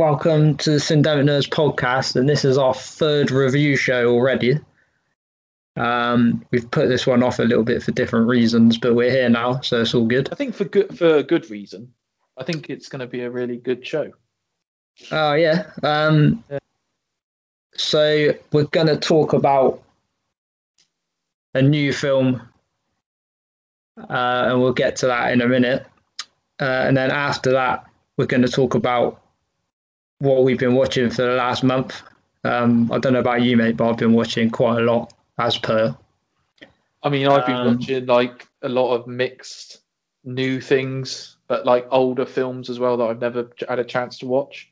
Welcome to the Syndemic Nerds podcast, and this is our third review show already. Um, we've put this one off a little bit for different reasons, but we're here now, so it's all good. I think for good for a good reason. I think it's going to be a really good show. Oh yeah. Um, Yeah. So we're going to talk about a new film, uh, and we'll get to that in a minute. Uh, and then after that, we're going to talk about what we've been watching for the last month. Um, I don't know about you, mate, but I've been watching quite a lot as per. I mean, I've been Um, watching like a lot of mixed new things, but like older films as well that I've never had a chance to watch.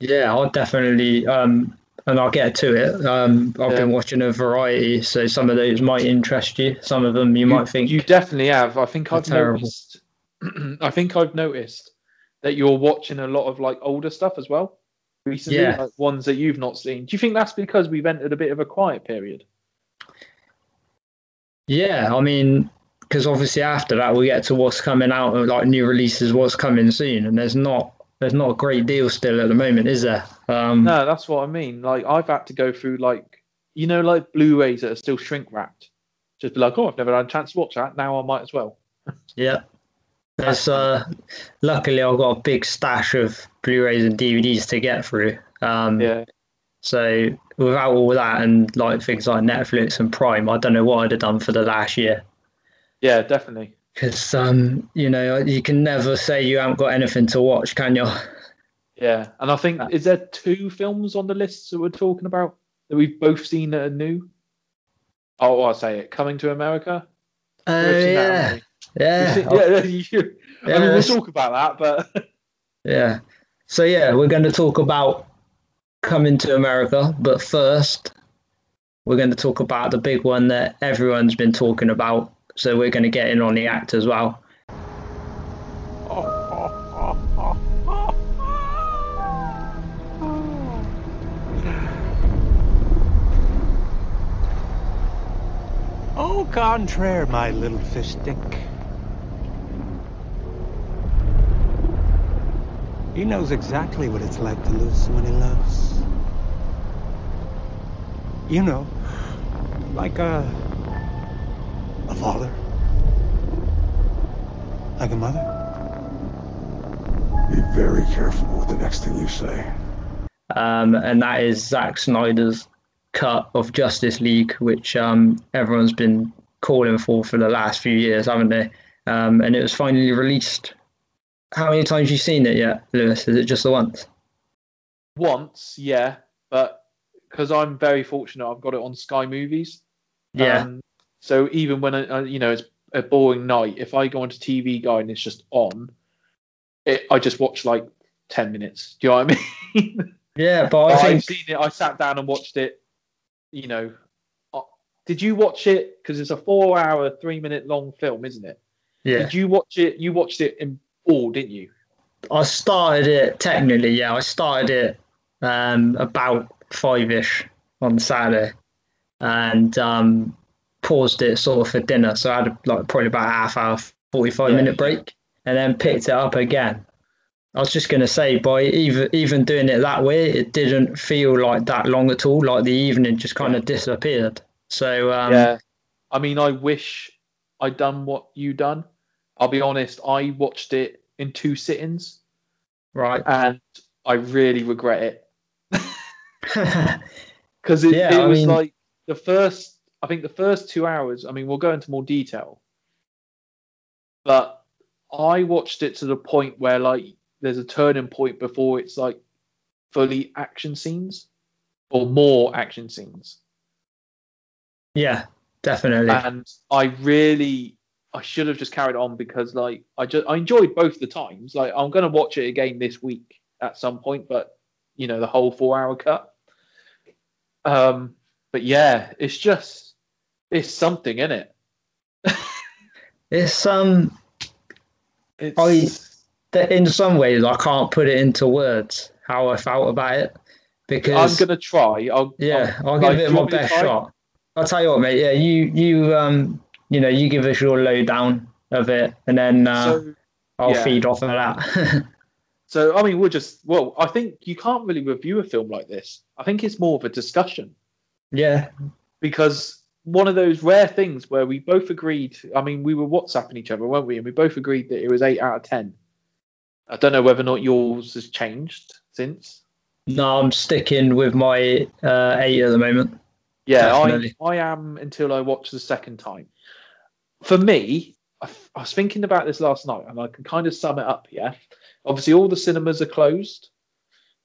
Yeah, I'll definitely, um, and I'll get to it. Um, I've been watching a variety, so some of those might interest you. Some of them you, might think you definitely have. I think I've terrible. noticed. I think I've noticed that you're watching a lot of like older stuff as well recently, Yeah. like ones that you've not seen. Do you think that's because we've entered a bit of a quiet period? Yeah, I mean, because obviously after that we get to what's coming out, and like new releases, what's coming soon, and there's not there's not a great deal still at the moment, is there? Um, No, that's what I mean. Like I've had to go through like you know like Blu-rays that are still shrink wrapped. Just be like, oh, I've never had a chance to watch that. Now I might as well. Yeah. There's uh, luckily I've got a big stash of Blu-rays and DVDs to get through. Um, Yeah, So without all that and like things like Netflix and Prime, I don't know what I'd have done for the last year. yeah, definitely. Because um, you know, you can never say you haven't got anything to watch, can you? Yeah, and I think Uh, is there two films on the list that we're talking about that we've both seen that are new? Oh, I'll say it. Coming to America. Oh seen that, yeah, haven't we? yeah, We've seen- yeah, you- I Yeah, mean, we'll talk about that, but yeah. So yeah, we're going to talk about coming to America, but first, we're going to talk about the big one that everyone's been talking about. So we're going to get in on the act as well. Au contraire, my little fish He knows exactly what it's like to lose someone he loves. You know, like a a father, like a mother. Be very careful with the next thing you say. um, and that is Zack Snyder's cut of Justice League, which um, everyone's been calling for for the last few years, haven't they? Um, and it was finally released. How many times you seen it yet, Lewis? Is it just the once? once, yeah, but because I'm very fortunate, I've got it on Sky Movies. Yeah, Um, so even when I, you know it's a boring night, if I go onto TV Guide and it's just on, it, I just watch like ten minutes. Do you know what I mean? yeah, but I I've think seen it. I sat down and watched it. You know, uh, did you watch it? Because it's a four-hour, three-minute long film, isn't it? yeah, Did you watch it? You watched it in full, didn't you? I started it technically. Yeah, I started it um, about five ish on Saturday, and um, paused it sort of for dinner. So I had a, like probably about a half hour, forty five Yeah. minute break, and then picked it up again. I was just gonna say, by even even doing it that way, it didn't feel like that long at all. Like the evening just kind of disappeared. So um, yeah. I mean, I wish I'd done what you done. I'll be honest. I watched it in two sittings, right. and I really regret it. because it, Yeah, it was mean- like the first i think the first two hours i mean we'll go into more detail but i watched it to the point where like there's a turning point before it's like fully action scenes or more action scenes yeah, definitely. and i really i should have just carried on because like i just i enjoyed both the times like i'm going to watch it again this week at some point but you know the whole four hour cut um but yeah it's just it's something in it It's um, It's, that in some ways I can't put it into words how I felt about it because I'm gonna try. I'll, yeah, I'll, like, give it my want me to best try? shot. I'll tell you what, mate. Yeah, you you um, you know, you give us your lowdown of it, and then uh, So, I'll yeah. feed off of that. so I mean, we'll just well, I think you can't really review a film like this. I think it's more of a discussion. yeah, because one of those rare things where we both agreed. I mean, we were WhatsApping each other, weren't we? And we both agreed that it was eight out of ten. I don't know whether or not yours has changed since. no, I'm sticking with my uh, eight at the moment. Yeah, Definitely. I, I am until I watch the second time. For me, I, was thinking about this last night, and I can kind of sum it up here. Obviously, all the cinemas are closed.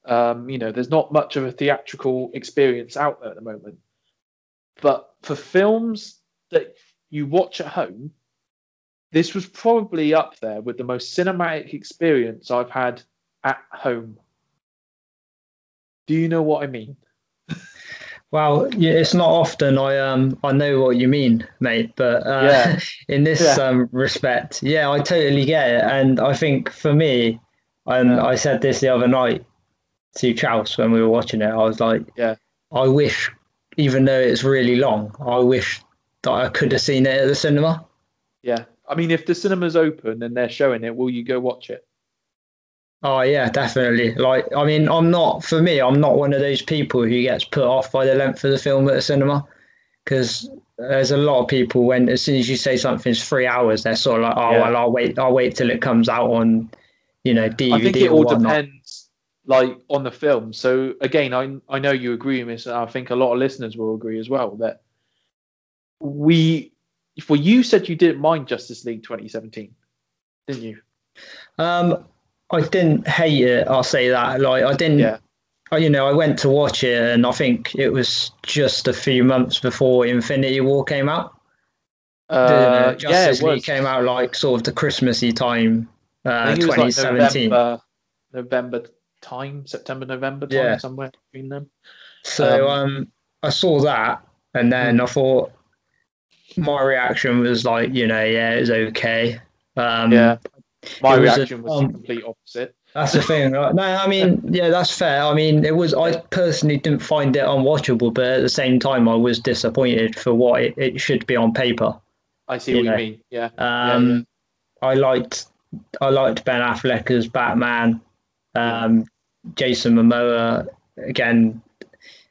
Um, you know, there's not much of a theatrical experience out there at the moment. But for films that you watch at home, this was probably up there with the most cinematic experience I've had at home. Do you know what I mean? Well, yeah, it's not often I um I know what you mean, mate. But uh, Yeah. in this Yeah. um respect, yeah, I totally get it, and I think for me, and Yeah. I said this the other night to Charles when we were watching it. I was like, Yeah. I wish, even though it's really long, I wish that I could have seen it at the cinema. Yeah. I mean, if the cinema's open and they're showing it, will you go watch it? Oh yeah, definitely. Like, I mean, I'm not for me. I'm not one of those people who gets put off by the length of the film at the cinema, because there's a lot of people when as soon as you say something's three hours, they're sort of like, oh Yeah. well, I'll wait. I'll wait till it comes out on, you know, DVD I think it all whatnot. depends, like on the film. So again, I I know you agree with this, and I think a lot of listeners will agree as well that we, well, you said you didn't mind Justice League 2017, didn't you? Um, I didn't hate it. I'll say that. Like, I didn't. Yeah. I- You know, I went to watch it, and I think it was just a few months before Infinity War came out. Uh, the yeah, Justice it League came out like sort of the Christmassy time, uh, it was like 2017. November, November time, September, November time, Yeah. somewhere between them. So um, I saw that, and then Hmm. I thought my reaction was like, you know, yeah, it's okay. Um, Yeah, my was a- reaction was um, the complete opposite. That's the thing, right? No, I mean, yeah, that's fair. I mean, it was. I personally didn't find it unwatchable, but at the same time, I was disappointed for what it, it should be on paper. I see you what know, you mean. Yeah, Um, I liked, I liked Ben Affleck as Batman. Um, Jason Momoa again.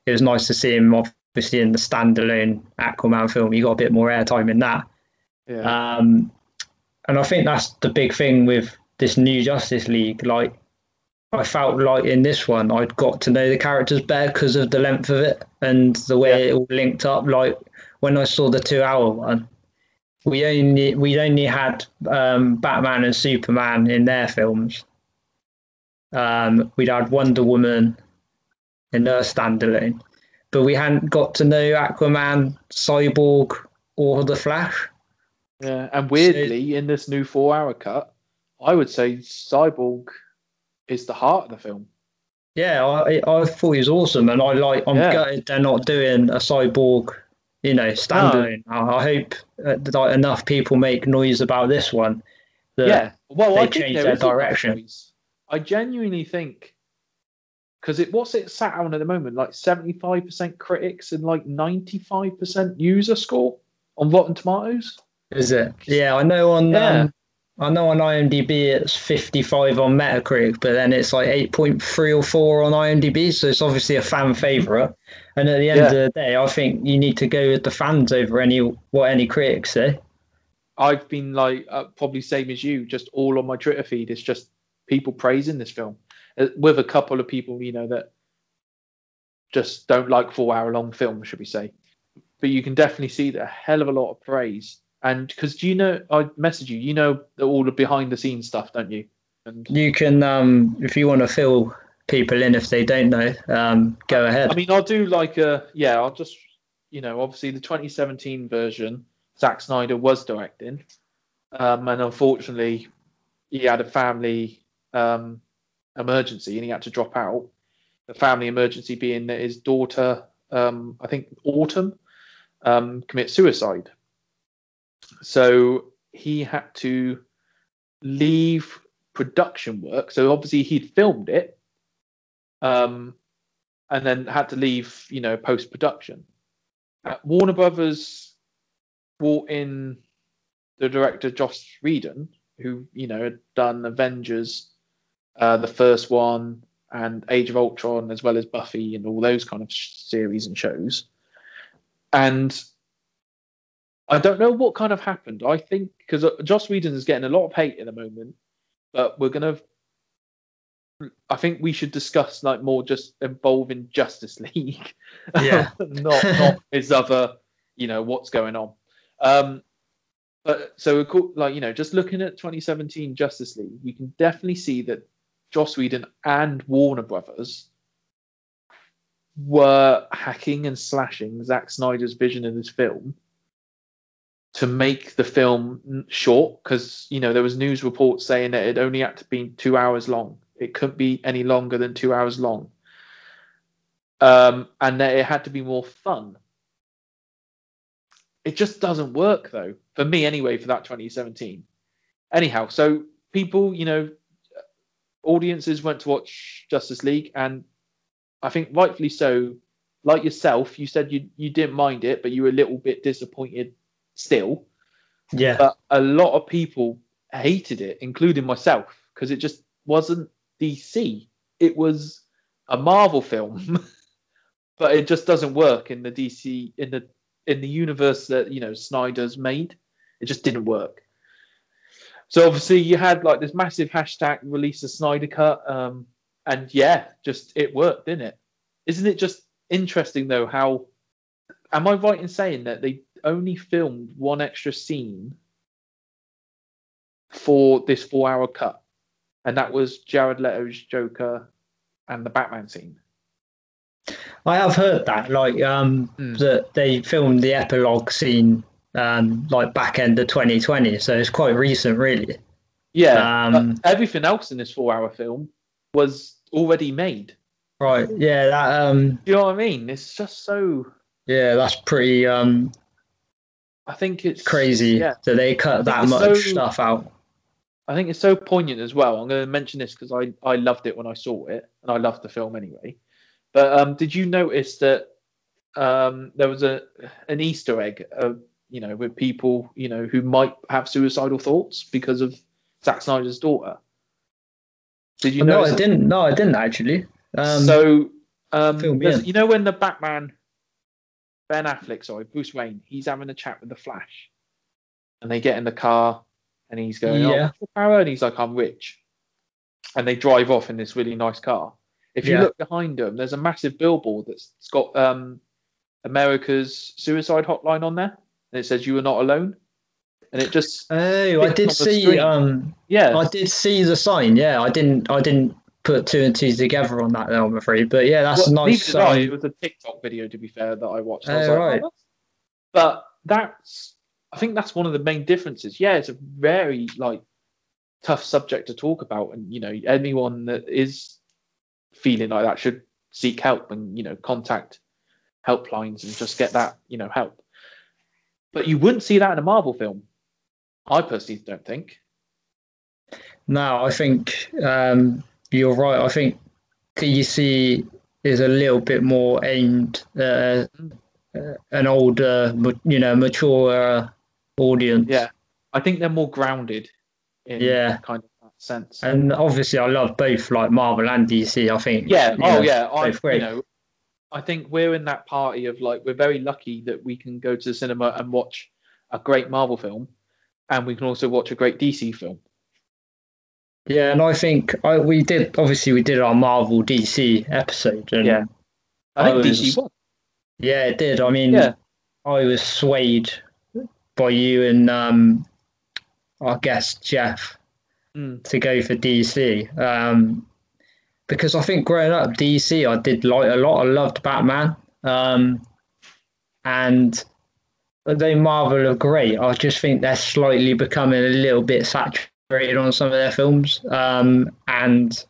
It was nice to see him, obviously, in the standalone Aquaman film. He got a bit more airtime in that. yeah, Um, and I think that's the big thing with this new Justice League. Like, I felt like in this one, I'd got to know the characters better because of the length of it and the way Yeah. it all linked up. Like when I saw the two-hour one, we only we only had um, Batman and Superman in their films. Um, we'd had Wonder Woman in her standalone, but we hadn't got to know Aquaman, Cyborg, or the Flash. Yeah. And weirdly, in this new four-hour cut, I would say Cyborg is the heart of the film. Yeah, I I thought he was awesome, and I like. I'm Yeah. gutted they're not doing a cyborg, you know, standalone. I, I hope uh, that like, enough people make noise about this one. that- yeah. Well, they I there their direction. I genuinely think because it what's it sat on at the moment, like seventy-five percent critics and like ninety-five percent user score on Rotten Tomatoes. Is it? Yeah, I know on Yeah. um, I know on IMDb it's 55 on Metacritic, but then it's like 8.3 or 4 on IMDb, so it's obviously a fan favorite. And at the end Yeah. of the day, I think you need to go with the fans over any what any critics say. I've been like uh, probably same as you, just all on my Twitter feed. It's just people praising this film, uh, with a couple of people you know that just don't like four-hour-long films, should we say? But you can definitely see that a hell of a lot of praise. And because do you know, I message you, you know all the behind-the-scenes stuff, don't you? And You can, um, if you want to fill people in if they don't know, um, go ahead. I mean, I'll do like a yeah. I'll just you know, obviously the 2017 version, Zack Snyder was directing, um, and unfortunately, he had a family um, emergency and he had to drop out. The family emergency being that his daughter, um, I think Autumn, um, commits suicide. So he had to leave production work. So obviously he'd filmed it, um, and then had to leave, you know, post production. Warner Brothers brought in the director Joss Whedon, who you know had done Avengers, uh, the first one, and Age of Ultron, as well as Buffy and all those kind of sh- series and shows. And I don't know what kind of happened. I think because Joss Whedon is getting a lot of hate at the moment, but we're gonna. I think we should discuss like more just involving Justice League, Yeah. not not his other, you know, what's going on. Um, but so like you know, just looking at 2017 Justice League, we can definitely see that Joss Whedon and Warner Brothers were hacking and slashing Zack Snyder's vision in this film to make the film short because you know there was news reports saying that it only had to be two hours long. It couldn't be any longer than two hours long, um, and that it had to be more fun. It just doesn't work though for me anyway for that 2017. Anyhow, so people, you know, audiences went to watch Justice League, and I think rightfully so. Like yourself, you said you you didn't mind it, but you were a little bit disappointed still. Yeah. But a lot of people hated it, including myself, because it just wasn't DC. It was a Marvel film, but it just doesn't work in the DC in the in the universe that you know Snyder's made. It just didn't work. So obviously you had like this massive hashtag release a Snyder cut, um, and yeah, just it worked, didn't it? Isn't it just interesting though how? Am I right in saying that they only filmed one extra scene for this four-hour cut, and that was Jared Leto's Joker and the Batman scene? I have heard that, like, um, Mm. that they filmed the epilogue scene, um, like back end of 2020, so it's quite recent, really. Yeah, Um, everything else in this four-hour film was already made. Right? Yeah, that, um, Do you know what I mean? It's just so. yeah, that's pretty um I think it's crazy Yeah, that they cut that much so- stuff out. I think it's so poignant as well. I'm going to mention this because I, I loved it when I saw it, and I loved the film anyway. But um, did you notice that um, there was a an Easter egg, of, you know, with people you know who might have suicidal thoughts because of Zack Snyder's daughter? Did you know? no. I didn't. No, I didn't actually. Um, so um, you know when the Batman, Ben Affleck, sorry, Bruce Wayne, he's having a chat with the Flash, and they get in the car, and he's going, "Oh, Yeah. your power?" And he's like, "I'm rich," and they drive off in this really nice car. If you Yeah. look behind them, there's a massive billboard that's got um, America's suicide hotline on there, and it says "You are not alone," and it just oh, I did see. Um, yeah, I did see the sign. Yeah, I didn't. I didn't put two and two together on that. Though, I'm afraid. But yeah, that's Well, a nice neither did I. sign. It was a TikTok video, to be fair, that I watched. I was Oh, like, right. that's... But that's, I think that's one of the main differences. Yeah, it's a very like tough subject to talk about, and you know, anyone that is feeling like that should seek help and you know contact helplines and just get that you know help. But you wouldn't see that in a Marvel film. I personally don't think. No, I think um, you're right. I think DC is a little bit more aimed at uh, an older, you know, mature uh, audience. Yeah, I think they're more grounded in Yeah. kind of sense. And obviously, I love both, like Marvel and DC. I think. Yeah. Oh, know, yeah. I, you know, I think we're in that party of like we're very lucky that we can go to the cinema and watch a great Marvel film, and we can also watch a great DC film. Yeah, and I think I, we did. Obviously, we did our Marvel DC episode. And Yeah. I think I DC won. Yeah, it did. I mean, Yeah. I was swayed by you and um, our guest Jeff Mm. to go for DC um, because I think growing up DC, I did like a lot. I loved Batman, um, and although Marvel are great, I just think they're slightly becoming a little bit saturated on some of their films, um, and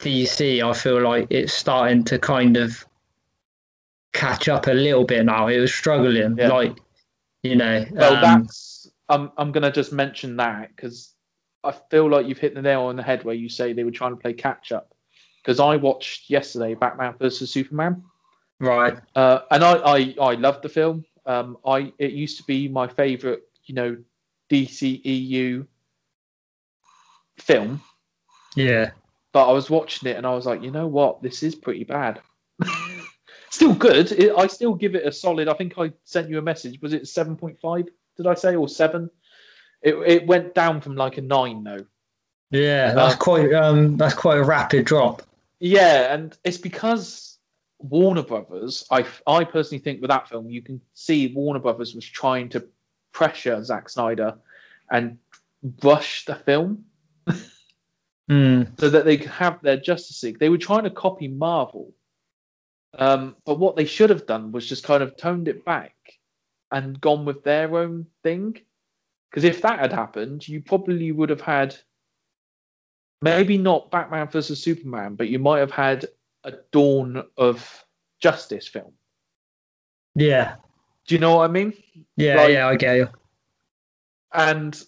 DC, I feel like it's starting to kind of catch up a little bit now. It was struggling, Yeah. like you know. Well, um, that's. I'm I'm gonna just mention that because I feel like you've hit the nail on the head where you say they were trying to play catch up. Because I watched yesterday Batman versus Superman, Right. uh, and I, I I loved the film. Um, I it used to be my favorite, you know, DCEU film, Yeah. but I was watching it and I was like, you know what, this is pretty bad. still good. It, I still give it a solid. I think I sent you a message. Was it seven point five? Did I say or seven? It it went down from like a nine though. Yeah. That's Uh, quite um that's quite a rapid drop. Yeah, and it's because Warner Brothers. I I personally think with that film, you can see Warner Brothers was trying to pressure Zack Snyder and rush the film Mm. so that they could have their Justice League. They were trying to copy Marvel, um, but what they should have done was just kind of toned it back and gone with their own thing. Because if that had happened, you probably would have had maybe not Batman versus Superman, but you might have had a Dawn of Justice film. Yeah. Do you know what I mean? Yeah, Like- yeah, I get you. and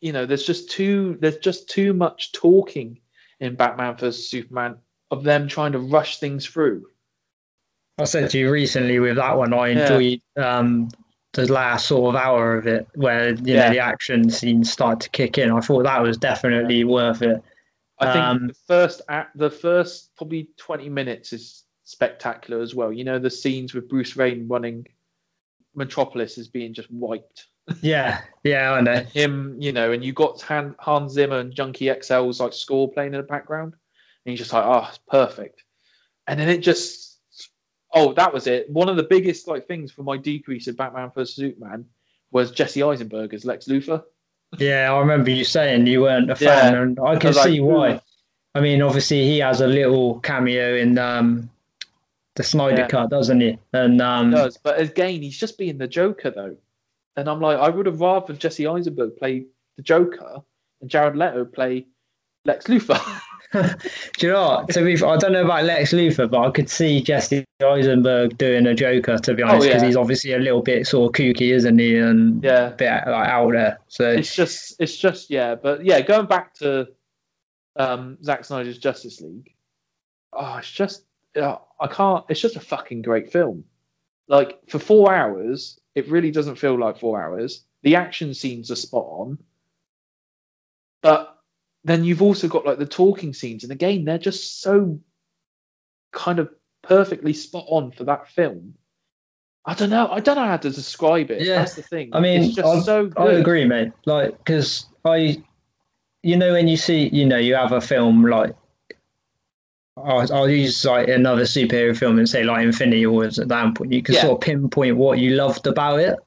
you know there's just too there's just too much talking in batman vs superman of them trying to rush things through I said to you recently with that one, I Yeah. enjoyed um, the last sort of hour of it where you Yeah. know the action scenes start to kick in. I thought that was definitely worth it. i think Um, the first act the first probably 20 minutes is spectacular as well you know the scenes with bruce wayne running metropolis is being just wiped Yeah, yeah, I know. him you know and you got Han, hans zimmer and junkie xl's like score playing in the background and you're just like oh it's perfect and then it just oh that was it one of the biggest like things for my decrease of batman vs superman was jesse eisenberg as lex luthor Yeah, I remember you saying you weren't a fan, Yeah. and I can like, see why. "Ooh." I mean, obviously he has a little cameo in um, the Snyder Yeah. Cut, doesn't he? And um, does but again he's just being the joker though and i'm like i would have rather jesse eisenberg play the joker and jared leto play lex luthor do you know what? To be, I don't know about Lex Luthor, but I could see Jesse Eisenberg doing a Joker. To be honest, because Oh, yeah. he's obviously a little bit sort of kooky, isn't he? And yeah a bit like out there. So it's just it's just yeah but yeah going back to um Zack Snyder's Justice League oh it's just uh, I can't it's just a fucking great film like for four hours it really doesn't feel like four hours the action scenes are spot on but then you've also got like the talking scenes and again they're just so kind of perfectly spot on for that film I don't know I don't know how to describe it Yeah. that's the thing I mean, it's just I, so good. I agree, mate. Like, because I, you know, when you see, you know, you have a film like, I'll, I'll use like another superhero film and say like Infinity Wars at that point. You can Yeah. sort of pinpoint what you loved about it.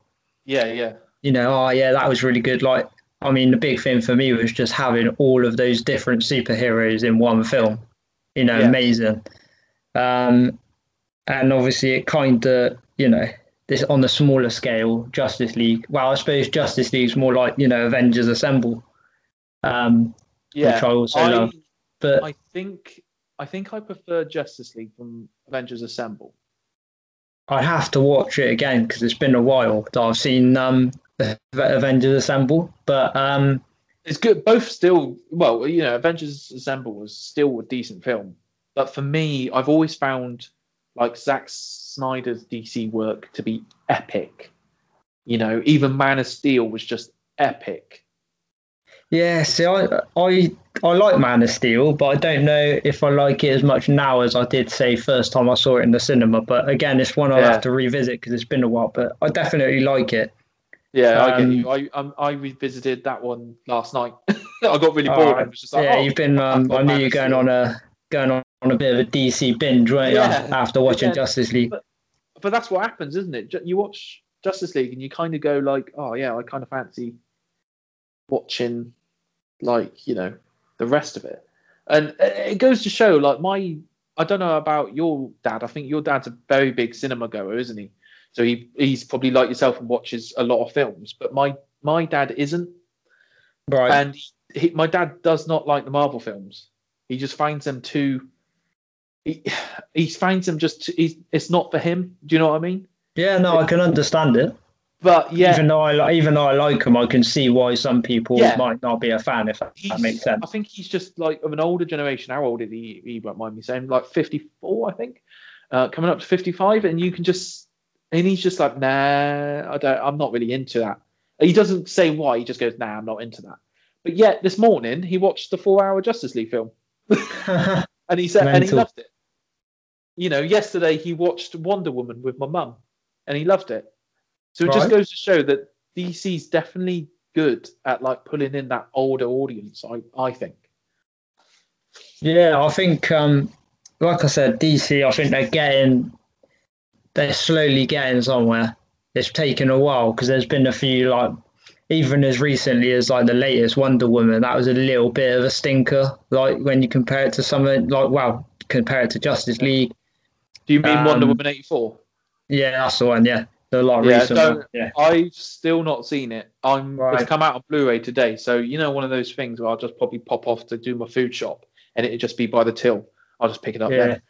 yeah yeah You know, oh yeah, that was really good. Like, I mean, the big thing for me was just having all of those different superheroes in one film. You know, Yeah. amazing. Um, and obviously it kind of, you know, this on the smaller scale, Justice League. Well, I suppose Justice League's more like you know Avengers Assemble, um, yeah which I also I, love. But I think I think I prefer Justice League from Avengers Assemble. I have to watch it again because it's been a while that I've seen um, Avengers Assemble. But um, It's good. Both still well, you know, Avengers Assemble was still a decent film, but for me, I've always found like Zack Snyder's DC work to be epic. You know, even Man of Steel was just epic. Yeah, see, I I I like Man of Steel, but I don't know if I like it as much now as I did say first time I saw it in the cinema. But again, it's one I'll Yeah. have to revisit because it's been a while. But I definitely like it. Yeah, I Um, get you. I um, I revisited that one last night. I got really bored. and was just like, yeah, oh, you've been. Um, I knew you going on a going on, a bit of a DC binge, weren't Yeah. After watching Yeah. Justice League. but that's what happens, isn't it? You watch Justice League and you kind of go like, oh yeah, I kind of fancy watching like you know the rest of it, and it goes to show like my I don't know about your dad. I think your dad's a very big cinema goer, isn't he? So he he's probably like yourself and watches a lot of films. But my my dad isn't, Right. and he, my dad does not like the Marvel films. He just finds them too. He, he finds them just. Too, he's, it's not for him. Do you know what I mean? yeah, no, I can understand it. But yeah, Even though I li- even though I like him, I can see why some people Yeah. might not be a fan. If that, he's, makes sense. I think he's just like of an older generation. How old is he? He won't mind me saying, like 54, I think, uh, coming up to 55. And you can just, and he's just like, nah, I don't, I'm not really into that. He doesn't say why. He just goes, nah, I'm not into that. But yet this morning he watched the four-hour Justice League film, and he said, and he loved it. You know, yesterday he watched Wonder Woman with my mum, and he loved it. So it just goes to show that DC's definitely good at like pulling in that older audience. I I think. Yeah, I think, um, like I said, DC. I think they're getting, they're slowly getting somewhere. It's taken a while because there's been a few like, even as recently as like the latest Wonder Woman, that was a little bit of a stinker. Like when you compare it to something like, wow, compare it to Justice League. Do you mean Wonder Um, Woman eighty four? Yeah, that's the one. Yeah, Yeah, recent. don't- Yeah, I've still not seen it. I'm Right. it's come out on Blu-ray today, so you know one of those things where I'll just probably pop off to do my food shop, and it'd just be by the till. I'll just pick it up Yeah. there.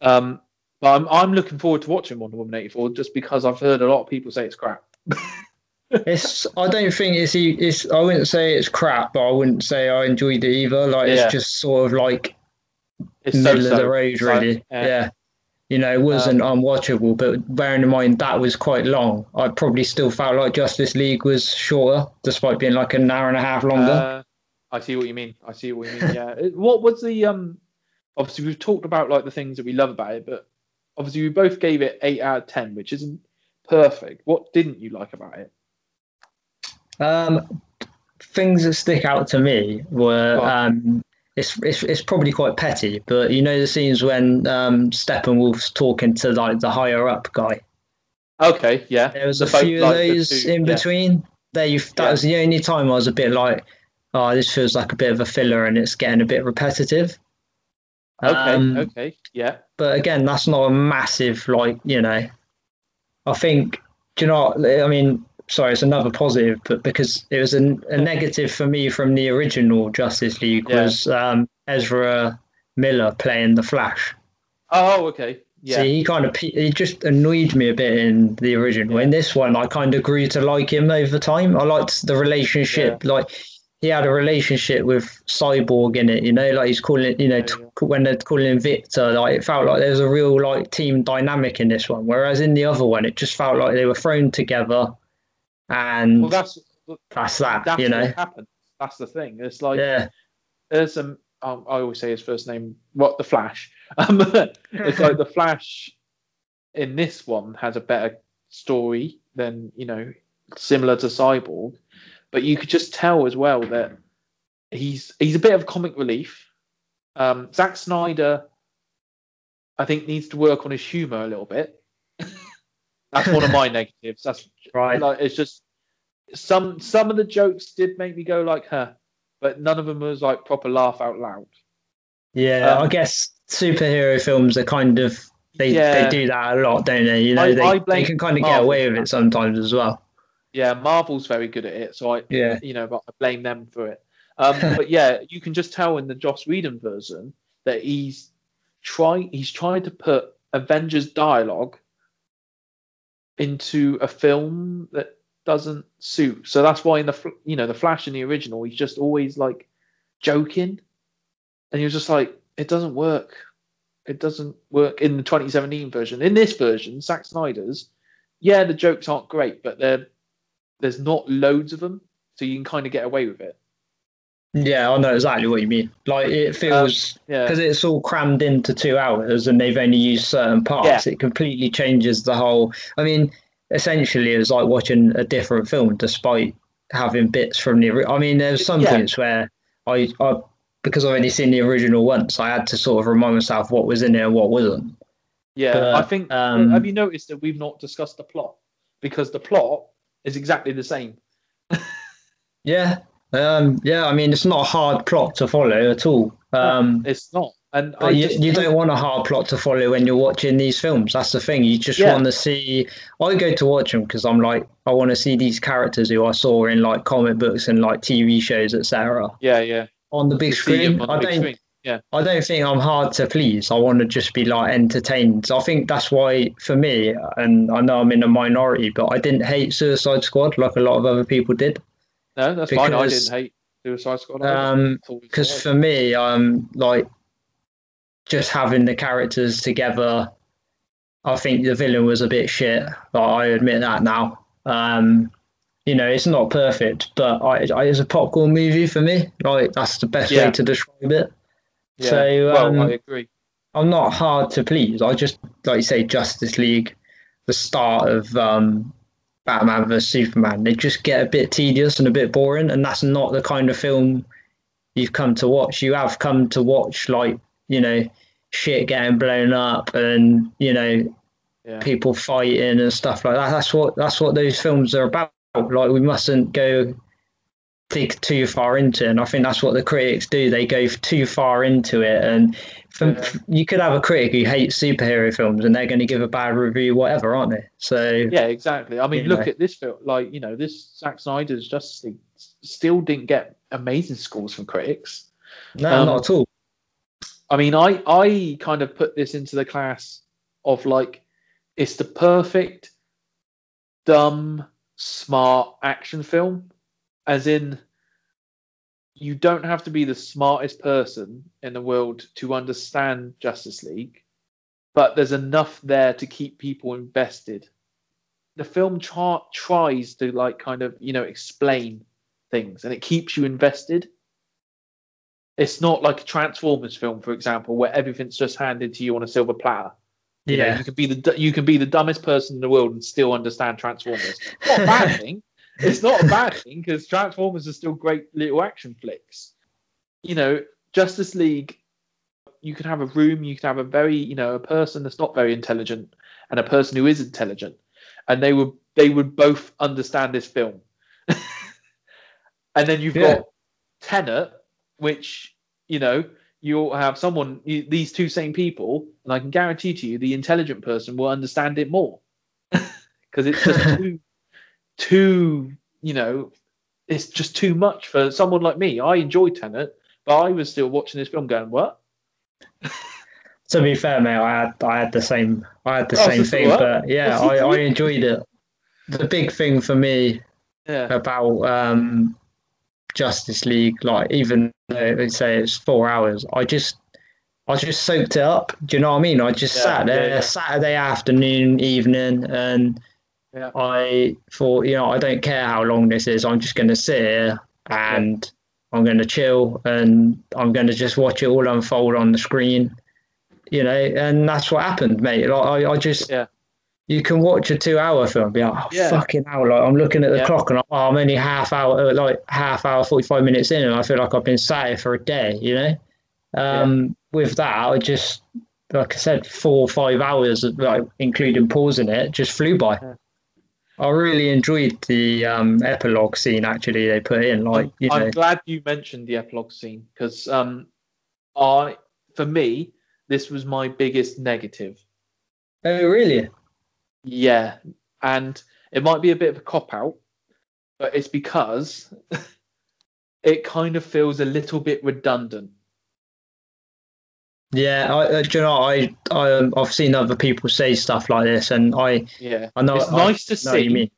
Um, but I'm I'm looking forward to watching Wonder Woman eighty four just because I've heard a lot of people say it's crap. it's. I don't think it's. It's. I wouldn't say it's crap, but I wouldn't say I enjoyed it either. Like Yeah. it's just sort of like It's middle so of the road, really. yeah. You know, it wasn't unwatchable, but bearing in mind that was quite long, I probably still felt like Justice League was shorter, despite being like an hour and a half longer. Uh, I see what you mean. I see what you mean. Yeah. What was the um? Obviously, we've talked about like the things that we love about it, but obviously we both gave it eight out of ten, which isn't perfect. What didn't you like about it? Um, things that stick out to me were um, it's, it's it's probably quite petty, but you know the scenes when um, Steppenwolf's talking to like the higher up guy. Okay, yeah. There was a both- few of those two- in yeah. between. There, you, that Yeah. was the only time I was a bit like, oh, this feels like a bit of a filler and it's getting a bit repetitive. Okay, Um, okay, yeah. but again, that's not a massive like you know. I think do you know? I mean, sorry, it's another positive, but because it was a, a negative for me from the original Justice League Yeah. was um, Ezra Miller playing the Flash. Oh, okay, yeah. See, he kind of he just annoyed me a bit in the original. In this one, I kind of grew to like him over time. I liked the relationship. Like he had a relationship with Cyborg in it. You know, like he's calling you know Yeah, t- when they're calling him Victor. Like it felt like there was a real like team dynamic in this one. Whereas in the other one, it just felt like they were thrown together, and Well, that's that's that. that's you know, what happens. That's the thing. It's like yeah, there's some. Um, I always say his first name. What the Flash? Um, it's like the Flash in this one has a better story than you know, similar to Cyborg, but you could just tell as well that he's he's a bit of comic relief. Um, Zack Snyder, I think, needs to work on his humor a little bit. That's one of my negatives. That's right. like it's just some some of the jokes did make me go like huh, but none of them was like proper laugh out loud. Yeah, um, I guess superhero films are kind of they Yeah. they do that a lot, don't they? You know, I- they, I they can kind of get away with it sometimes as well. Yeah, Marvel's very good at it, so I Yeah. you know, but I blame them for it. Um, but yeah, you can just tell in the Joss Whedon version that he's trying he's trying to put Avengers dialogue into a film that doesn't suit. So that's why in the you know the Flash in the original, he's just always like joking, and he was just like, it doesn't work. It doesn't work in the 2017 version. In this version, Zack Snyder's, yeah, the jokes aren't great, but they're there's not loads of them, so you can kind of get away with it. Yeah, I know exactly what you mean. Like it feels Yeah, because it's all crammed into two hours and they've only used certain parts. It completely changes the whole. I mean, essentially, it's like watching a different film, despite having bits from the. I mean, there's some Yeah. points where I, I, because I've only seen the original once, I had to sort of remind myself what was in there and what wasn't. yeah. but, I think. um, have you noticed that we've not discussed the plot because the plot is exactly the same. Yeah, um, yeah. I mean, it's not a hard plot to follow at all. Um, It's not, and I you, just you don't want a hard plot to follow when you're watching these films. That's the thing. You just Yeah. want to see. I go to watch them because I'm like, I want to see these characters who I saw in like comic books and like TV shows, etc. Yeah, yeah. On the big 'em screen. the I big don't. screen. Yeah. I don't think I'm hard to please. I want to just be like entertained. So I think that's why, for me, and I know I'm in a minority, but I didn't hate Suicide Squad like a lot of other people did. No, that's fine. I Because- didn't hate Suicide Squad. Um, Thought it was because for me, um, like just having the characters together, I think the villain was a bit shit. But I admit that now. Um, you know, it's not perfect, but I, I, it's a popcorn movie for me. Like that's the best Yeah. way to describe it. yeah. so, well, um, I agree. I'm not hard to please. I just like you say Justice League, the start of um, Batman vs Superman. They just get a bit tedious and a bit boring, and that's not the kind of film you've come to watch. You have come to watch like you know shit getting blown up and you know Yeah. people fighting and stuff like that. That's what that's what those films are about. Like we mustn't go dig too far into it. And I think that's what the critics do. They go too far into it. And from, Yeah. you could have a critic who hates superhero films and they're going to give a bad review, whatever, aren't they? So Yeah, exactly. I mean, look know. at this film. Like, you know, this Zack Snyder's Justice League still didn't get amazing scores from critics. no, Um, not at all. I mean, I I kind of put this into the class of like it's the perfect dumb smart action film, as in you don't have to be the smartest person in the world to understand Justice League, but there's enough there to keep people invested. The film tra- tries to like kind of you know explain things, and it keeps you invested it's not like a Transformers film, for example, where everything's just handed to you on a silver platter. You know, Yeah. you can be the you can be the dumbest person in the world and still understand Transformers. Not a bad thing. It's not a bad thing because Transformers are still great little action flicks. You know, Justice League. You could have a room. You could have a very you know a person that's not very intelligent and a person who is intelligent, and they would they would both understand this film. and then you've Yeah. got Tenet, which you know you'll have someone you, these two same people, and I can guarantee to you the intelligent person will understand it more because it's just too too you know it's just too much for someone like me. I enjoy Tenet, but I was still watching this film going, "What? To be fair, mate, I had I had the same I had the Oh, same thing, what? but yeah, I, I enjoyed it. The big thing for me Yeah, about um, Justice League, like even though they say it's four hours, I just I just soaked it up. Do you know what I mean? I just Yeah, sat there yeah. Saturday afternoon, evening, and Yeah. I thought, you know, I don't care how long this is. I'm just going to sit here and I'm going to chill and I'm going to just watch it all unfold on the screen. You know, and that's what happened, mate. Like I, I just Yeah. you can watch a two-hour film, and be like, oh, Yeah. fucking hell! Like I'm looking at the Yeah. clock, and I'm, oh, I'm only half hour, uh, like half hour, forty-five minutes in, and I feel like I've been sat here for a day. You know, um, with that, I just, like I said, four or five hours, like including pausing it, just flew by. I really enjoyed the um, epilogue scene. Actually, they put in, like you I'm glad you mentioned the epilogue scene because um, I for me this was my biggest negative. oh really? Yeah, and it might be a bit of a cop out, but it's because it kind of feels a little bit redundant. Yeah, I, uh, you know, I, I, um, I've seen other people say stuff like this, and I, Yeah, I know it's I nice to what you see, mean.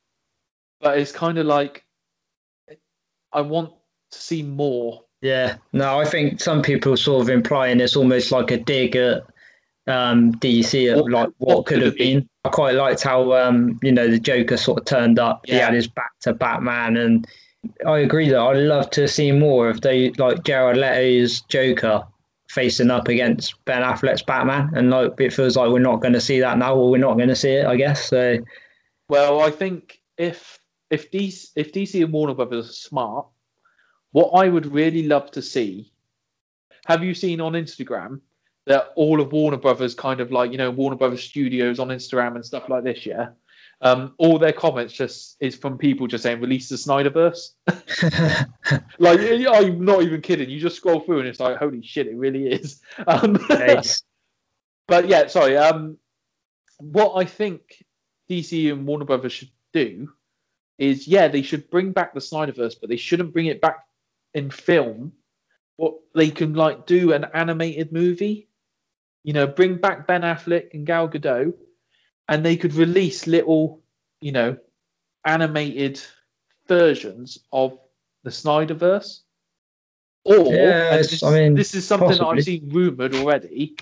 but it's kind of like I want to see more. Yeah, no, I think some people sort of implying it's almost like a dig at um, DC at What- like what, what could have been. I quite liked how um, you know the Joker sort of turned up. Yeah. He had his back to Batman, and I agree that I'd love to see more of they like Jared Leto's Joker facing up against Ben Affleck's Batman, and like it feels like we're not going to see that now, or we're not going to see it. I guess so. Well, I think if if DC if DC and Warner Brothers are smart, what I would really love to see. Have you seen on Instagram that all of Warner Brothers kind of like you know Warner Brothers Studios on Instagram and stuff like this? Yeah, um, all their comments just is from people just saying release the Snyderverse. like I'm not even kidding. You just scroll through and it's like holy shit, it really is. Um, Nice. but yeah, sorry. Um, what I think DC and Warner Brothers should do is, yeah, they should bring back the Snyderverse, but they shouldn't bring it back in film. what they can like do an animated movie. You know, bring back Ben Affleck and Gal Gadot, and they could release little, you know, animated versions of the Snyderverse. Or Yeah, this, I mean, this is something that possibly. I've seen rumored already.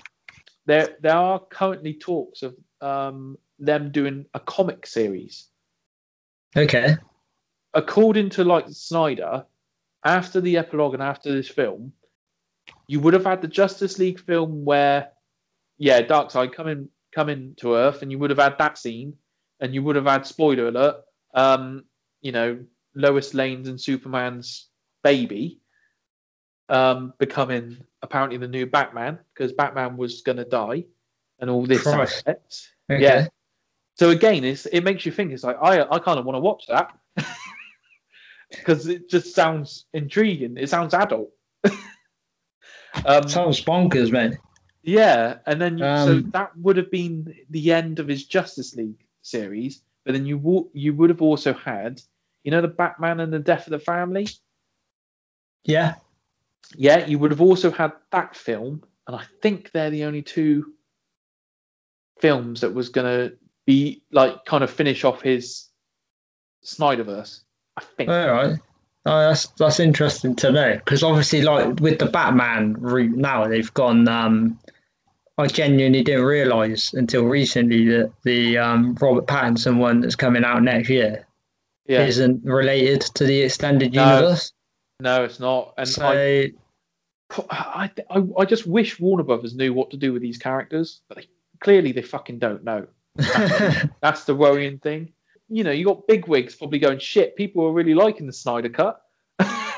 There, there are currently talks of um, them doing a comic series Okay. according to like Snyder, after the epilogue and after this film, you would have had the Justice League film where, yeah, Darkseid coming coming to Earth, and you would have had that scene, and you would have had spoiler alert, um, you know, Lois Lane's and Superman's baby, um, becoming apparently the new Batman because Batman was gonna die, and all this Okay. Yeah. So again, it's it makes you think. It's like I I kind of want to watch that because it just sounds intriguing. It sounds adult. um, Sounds bonkers, mate. Yeah, and then you, so Um, that would have been the end of his Justice League series. But then you wo- you would have also had, you know, the Batman and the Death of the Family. Yeah. Yeah, you would have also had that film, and I think they're the only two films that was gonna be like kind of finish off his Snyderverse. I think. All right. Oh, that's that's interesting to know because obviously, like with the Batman route now, they've gone. Um, I genuinely didn't realize until recently that the um, Robert Pattinson one that's coming out next year yeah. isn't related to the extended No. universe. No, it's not. And so I, I, I, I just wish Warner Brothers knew what to do with these characters, but they, clearly they fucking don't know. That's the worrying thing. You know, you got big wigs probably going shit. People are really liking the Snyder cut. yeah,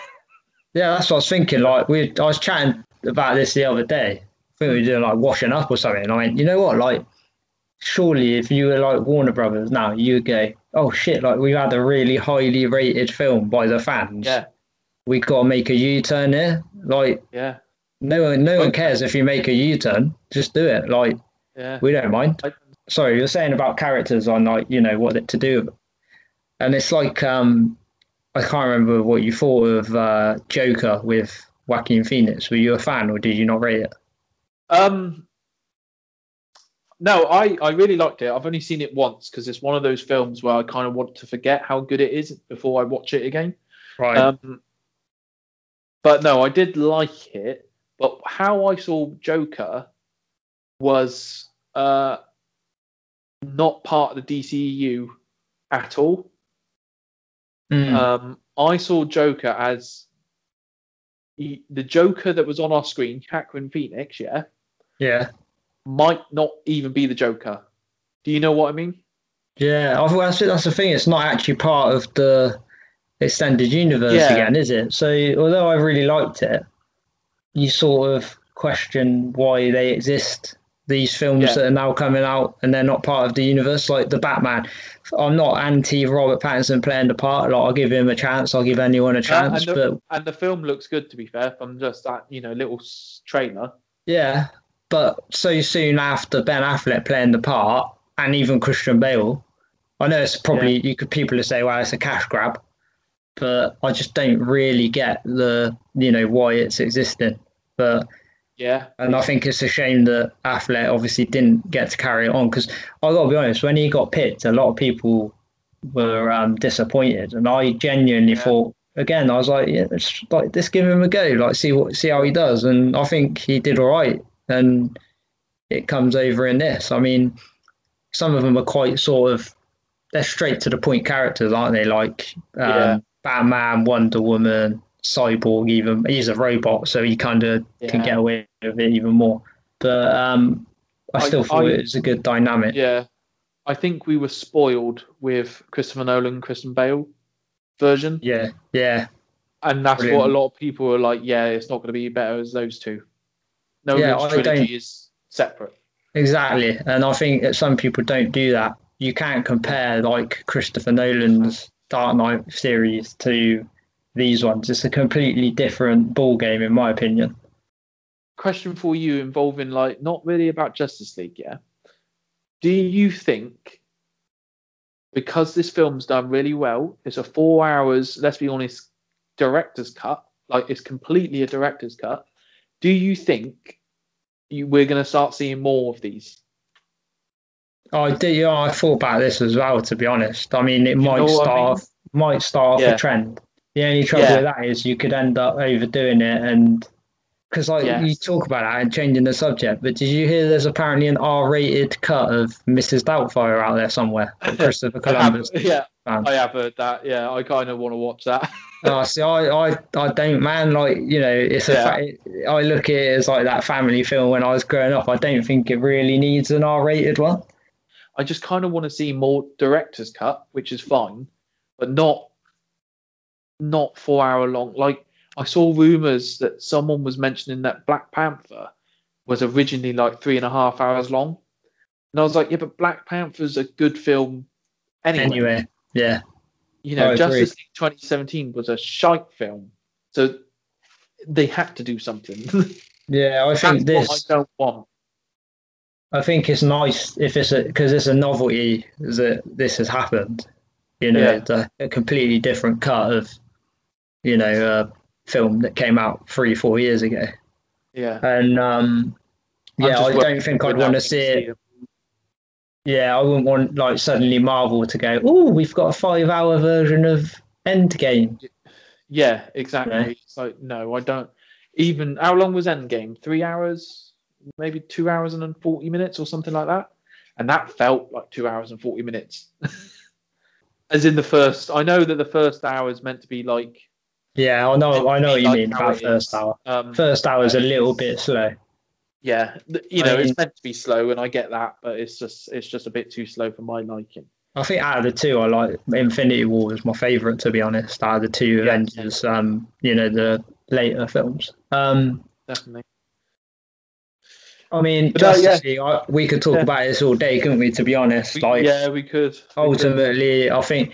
that's what I was thinking. Like we, I was chatting about this the other day. Think we were doing like washing up or something. And I went, you know what? Like, surely if you were like Warner Brothers now, you would go, oh shit! Like we've had a really highly rated film by the fans. Yeah, we got to make a U-turn here. Like yeah, no one, no one cares if you make a U-turn. Just do it. Like yeah. we don't mind. Sorry, you're saying about characters on like you know what to do, and it's like um, I can't remember what you thought of uh, Joker with Joaquin Phoenix. Were you a fan or did you not rate it? Um, no, I, I really liked it. I've only seen it once because it's one of those films where I kind of want to forget how good it is before I watch it again. Right. Um, but no, I did like it. But how I saw Joker was uh, not part of the DCEU at all. Mm. Um, I saw Joker as he, the Joker that was on our screen, Joaquin Phoenix, yeah, yeah. might not even be the Joker. Do you know what I mean? Yeah, that's, that's the thing. It's not actually part of the extended universe Yeah. again, is it? So, although I really liked it, you sort of question why they exist. These films Yeah. that are now coming out and they're not part of the universe, like the Batman. I'm not anti Robert Pattinson playing the part. Like, I'll give him a chance. I'll give anyone a uh, chance. and, but the, and the film looks good, to be fair, from just that you know little trailer. Yeah, but so soon after Ben Affleck playing the part, and even Christian Bale, I know it's probably you could people say, "Well, it's a cash grab," but I just don't really get the you know why it's existing. But Yeah, and I think it's a shame that Affleck obviously didn't get to carry it on because I got to be honest, when he got picked, a lot of people were um, disappointed, and I genuinely Yeah. thought again, I was like, yeah, like let's give him a go, like see what see how he does, and I think he did all right, and it comes over in this. I mean, some of them are quite sort of they're straight to the point characters, aren't they? Like um, Yeah. Batman, Wonder Woman, Cyborg. Even he's a robot, so he kind of can get away with it even more. But um, I I- still thought I- it was a good dynamic. yeah. I think we were spoiled with Christopher Nolan, Christian Bale version, Yeah, yeah, and that's Brilliant. what a lot of people were like. Yeah, it's not going to be better as those two. Nolan's Yeah, I trilogy don't- is separate. exactly. And I think that some people don't do that. You can't compare like Christopher Nolan's Dark Knight series to these ones. It's a completely different ball game, in my opinion. question for you involving like not really about Justice League, yeah. Do you think because this film's done really well, it's a four hours, let's be honest, director's cut like it's completely a director's cut. Do you think you, we're going to start seeing more of these? Oh, I do. Yeah, I thought about this as well. To be honest, I mean, it know might what I start mean? off, might start off Yeah. a trend. The only trouble Yeah. with that is you could end up overdoing it, and because like you talk about that and changing the subject. But did you hear there's apparently an R-rated cut of Mrs. Doubtfire out there somewhere? Christopher I have- Columbus. yeah, fan. I have heard that. Yeah, I kind of want to watch that. Oh, see, I, I, I don't, man. Like, you know, it's a. Fa- I look at it as like that family film when I was growing up. I don't think it really needs an R-rated one. I just kind of want to see more director's cut, which is fine, but not not four hour long. Like I saw rumors that someone was mentioning that Black Panther was originally like three and a half hours long, and I was like, yeah, but Black Panther's a good film anyway. Anyway, yeah. You know, Justice League 2017 was a shite film, so they had to do something. Yeah, I think this. I don't want. I think it's nice if it's a because it's a novelty that this has happened. You know, Yeah. it's a, a completely different cut of, you know, a film that came out three, four years ago. Yeah. And um, yeah, I don't think I'd want to see it. Yeah, I wouldn't want like suddenly Marvel to go, oh, we've got a five-hour version of Endgame. Yeah, exactly. Yeah. Like no, I don't. Even how long was Endgame? Three hours, maybe two hours and forty minutes or something like that. And that felt like two hours and forty minutes. As in the first, I know that the first hour is meant to be like. Yeah, I know, I know what you like mean about first hour. Um, First hour is a little bit slow. Yeah, you I know, mean- it's meant to be slow, and I get that, but it's just it's just a bit too slow for my liking. I think out of the two, I like Infinity War is my favorite to be honest. Out of the two Yeah, Avengers, um, you know, the later films. Um, Definitely. I mean, But no, Justice League, I, we could talk Yeah. about this all day, couldn't we? To be honest, We- like yeah, we could. we could. ultimately, I think.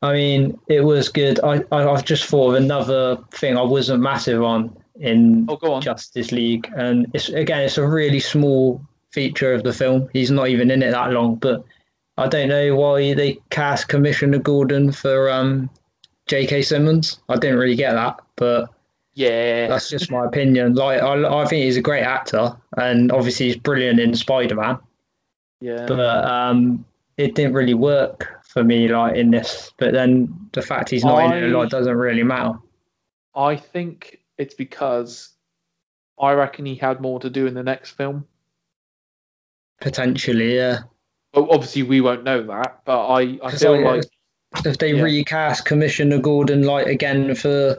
I mean, it was good. I, I I've just thought of another thing I wasn't massive on in Oh. Justice League, and it's again, it's a really small feature of the film. He's not even in it that long, but I don't know why they cast Commissioner Gordon for um, J.K. Simmons. I didn't really get that, but Yeah. that's just my opinion. Like, I, I think he's a great actor, and obviously he's brilliant in Spider Man, yeah. but um, it didn't really work for me, like in this. But then the fact he's not in it a I- lot doesn't really matter. I think it's because I reckon he had more to do in the next film. Potentially, yeah. Well, obviously we won't know that, but I, I feel I- like if they Yeah. recast Commissioner Gordon Light again for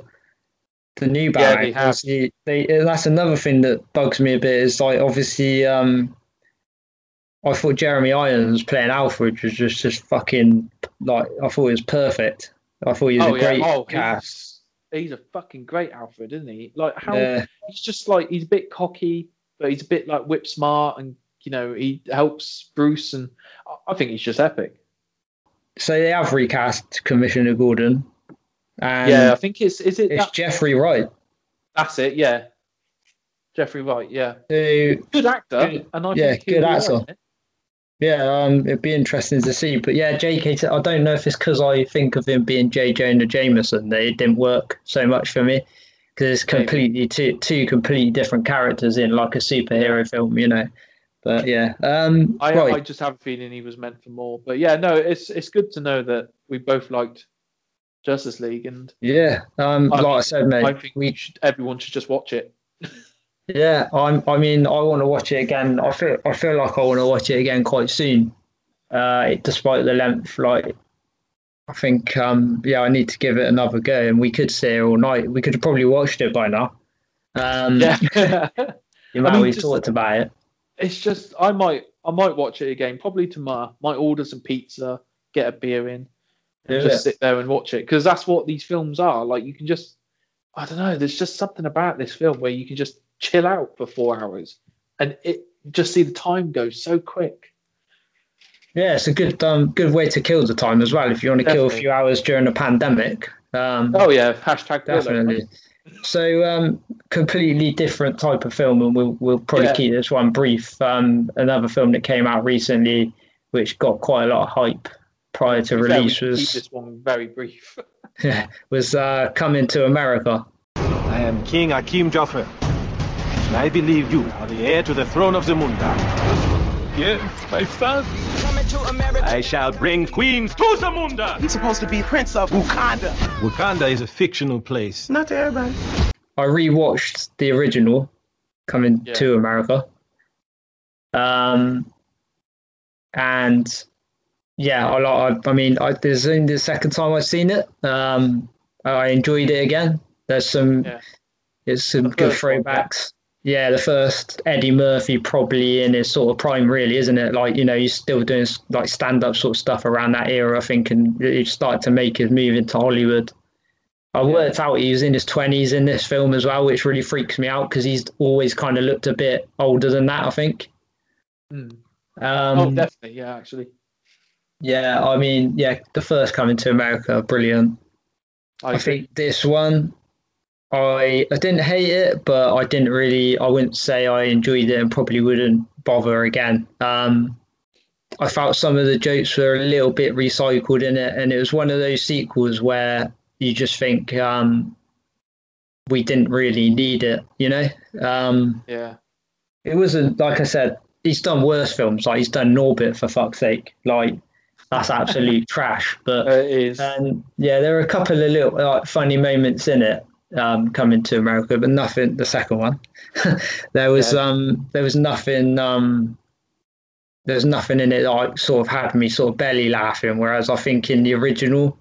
the new Yeah, Batman, they have. they, they that's another thing that bugs me a bit is like obviously um I thought Jeremy Irons playing Alfred was just just fucking like I thought it was perfect. I thought he was oh a yeah, great oh cast. He's, a fucking great Alfred, isn't he? Like how Yeah. he's just like he's a bit cocky, but he's a bit like whip smart, and you know he helps Bruce, and I- think he's just epic. so they have recast Commissioner Gordon, and yeah, I think it's is it it's Jeffrey Wright. that's it. Yeah, Jeffrey Wright. Yeah, who good actor, Good- and I yeah, good actor. Alright in it. Yeah, um, it'd be interesting to see. But yeah, J.K. I don't know if it's because I think of him being J. Jonah Jameson that it didn't work so much for me because it's completely two two completely different characters in like a superhero film, you know. But yeah, um, I, right, I just have a feeling he was meant for more. But yeah, no, it's it's good to know that we both liked Justice League, and yeah, um, I like I said, mate, I think we should, everyone should just watch it. Yeah, I'm. I mean, I want to watch it again. I feel. I feel like I want to watch it again quite soon. Uh, despite the length, like I think. Um, yeah, I need to give it another go, and we could stay all night. We could have probably watched it by now. Um, Yeah, the amount mean, we've just- talked about it. it's just I might I might watch it again probably tomorrow. Might order some pizza, get a beer in, and just sit there and watch it because that's what these films are. Like you can just I don't know. There's just something about this film where you can just chill out for four hours, and it just see the time go so quick. Yeah, it's a good um good way to kill the time as well. If you want to kill a few hours during a pandemic. Um, Oh yeah, hashtag Definitely. So, um, completely different type of film, and we'll we'll probably Yeah. keep this one brief. Um, another film that came out recently, which got quite a lot of hype prior to To be fair, we release, can keep was this one very brief. was uh, Coming to America. I am King Akeem Joffer. And I believe you are the heir to the throne of Zamunda. Yes, my son. I shall bring queens to Zamunda! He's supposed to be Prince of Wakanda. Wakanda is a fictional place. Not to everybody. I rewatched the original coming Yeah. to America. Um, and yeah, I like. I, I mean, I, this is only the second time I've seen it. Um, I enjoyed it again. There's some, Yeah. there's some good first one, throwbacks. Yeah, the first Eddie Murphy probably in his sort of prime, really, isn't it? Like you know, he's still doing like stand-up sort of stuff around that era, I think, and he started to make his move into Hollywood. I worked out he was in his twenties in this film as well, which really freaks me out because he's always kind of looked a bit older than that. I think. Hmm. Um, oh, definitely. Yeah, actually. yeah, I mean, yeah, the first coming to America, brilliant. I, I think this one, I I didn't hate it, but I didn't really. I wouldn't say I enjoyed it, and probably wouldn't bother again. Um, I felt some of the jokes were a little bit recycled in it, and it was one of those sequels where you just think um, we didn't really need it. You know, um, Yeah. it wasn't like I said. He's done worse films, like he's done Norbit for fuck's sake. Like that's absolute trash. But it is. and yeah, there are a couple of little like funny moments in it um, coming to America, but nothing. The second one, there was Yeah. um, there was nothing. Um, there's nothing in it that like, sort of had me sort of belly laughing. Whereas I think in the original,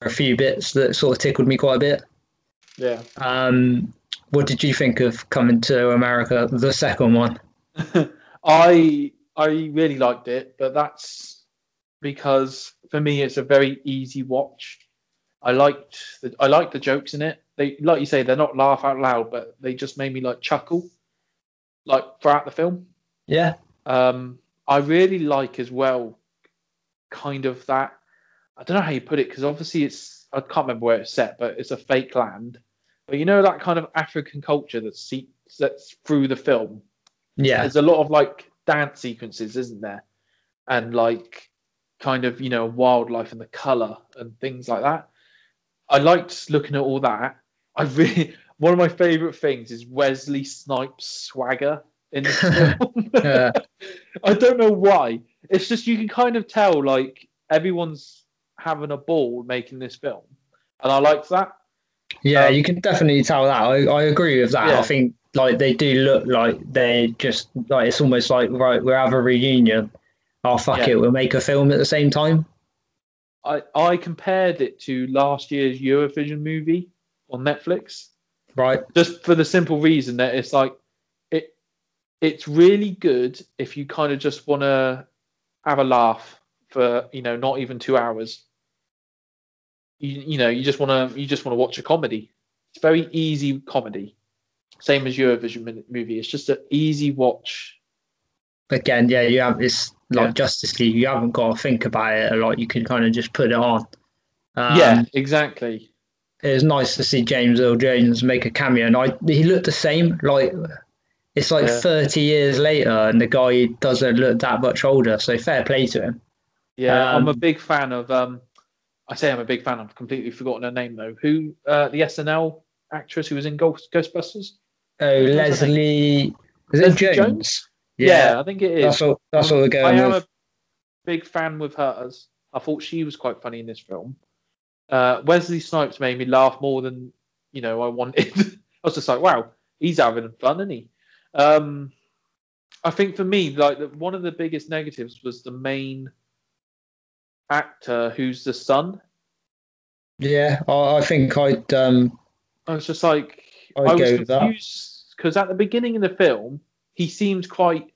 there are a few bits that sort of tickled me quite a bit. yeah. Um, what did you think of coming to America, the second one? I I really liked it, but that's because for me it's a very easy watch. I liked the I liked the jokes in it. They like you say they're not laugh out loud, but they just made me like chuckle, like throughout the film. Yeah, Um, I really like as well, kind of that. I don't know how you put it because obviously it's I can't remember where it's set, but it's a fake land. But you know that kind of African culture that see, that's through the film yeah, there's a lot of like dance sequences, isn't there? And like kind of, you know, wildlife and the colour and things like that. I liked looking at all that. I really one of my favourite things is Wesley Snipes swagger in this film. Yeah. I don't know why. It's just you can kind of tell like everyone's having a ball making this film. And I liked that. Yeah, Um, you can definitely tell that. I, I agree with that. Yeah. I think like they do look like they just like it's almost like right, we'll have a reunion. Oh fuck Yeah. it, we'll make a film at the same time. I, I compared it to last year's Eurovision movie on Netflix. Right. just for the simple reason that it's like it it's really good if you kind of just want to have a laugh for you know not even two hours you, you know you just want to you just want to watch a comedy it's very easy comedy same as eurovision movie it's just an easy watch Again, yeah, you have this like Yeah. Justice League, you haven't got to think about it a lot. You can kind of just put it on. Um, yeah exactly it was nice to see James Earl Jones make a cameo, and I he looked the same. Like it's like Yeah. thirty years later, and the guy doesn't look that much older. So fair play to him. yeah i'm a Um, big fan of um i say i'm a big fan i've completely forgotten her name though who uh the snl actress who was in Ghost, ghostbusters Oh. Leslie, is it Leslie Jones? Jones? Yeah, I think it is. that's all. That's all they're I am with. a big fan with hers. I thought she was quite funny in this film. Uh, Wesley Snipes made me laugh more than you know I wanted. I was just like, wow, he's having fun, isn't he? Um, I think for me, like the, one of the biggest negatives was the main actor, who's the son. Yeah, I, I think I'd. Um, I was just like, I'd I was go confused because at the beginning of the film, he seemed quite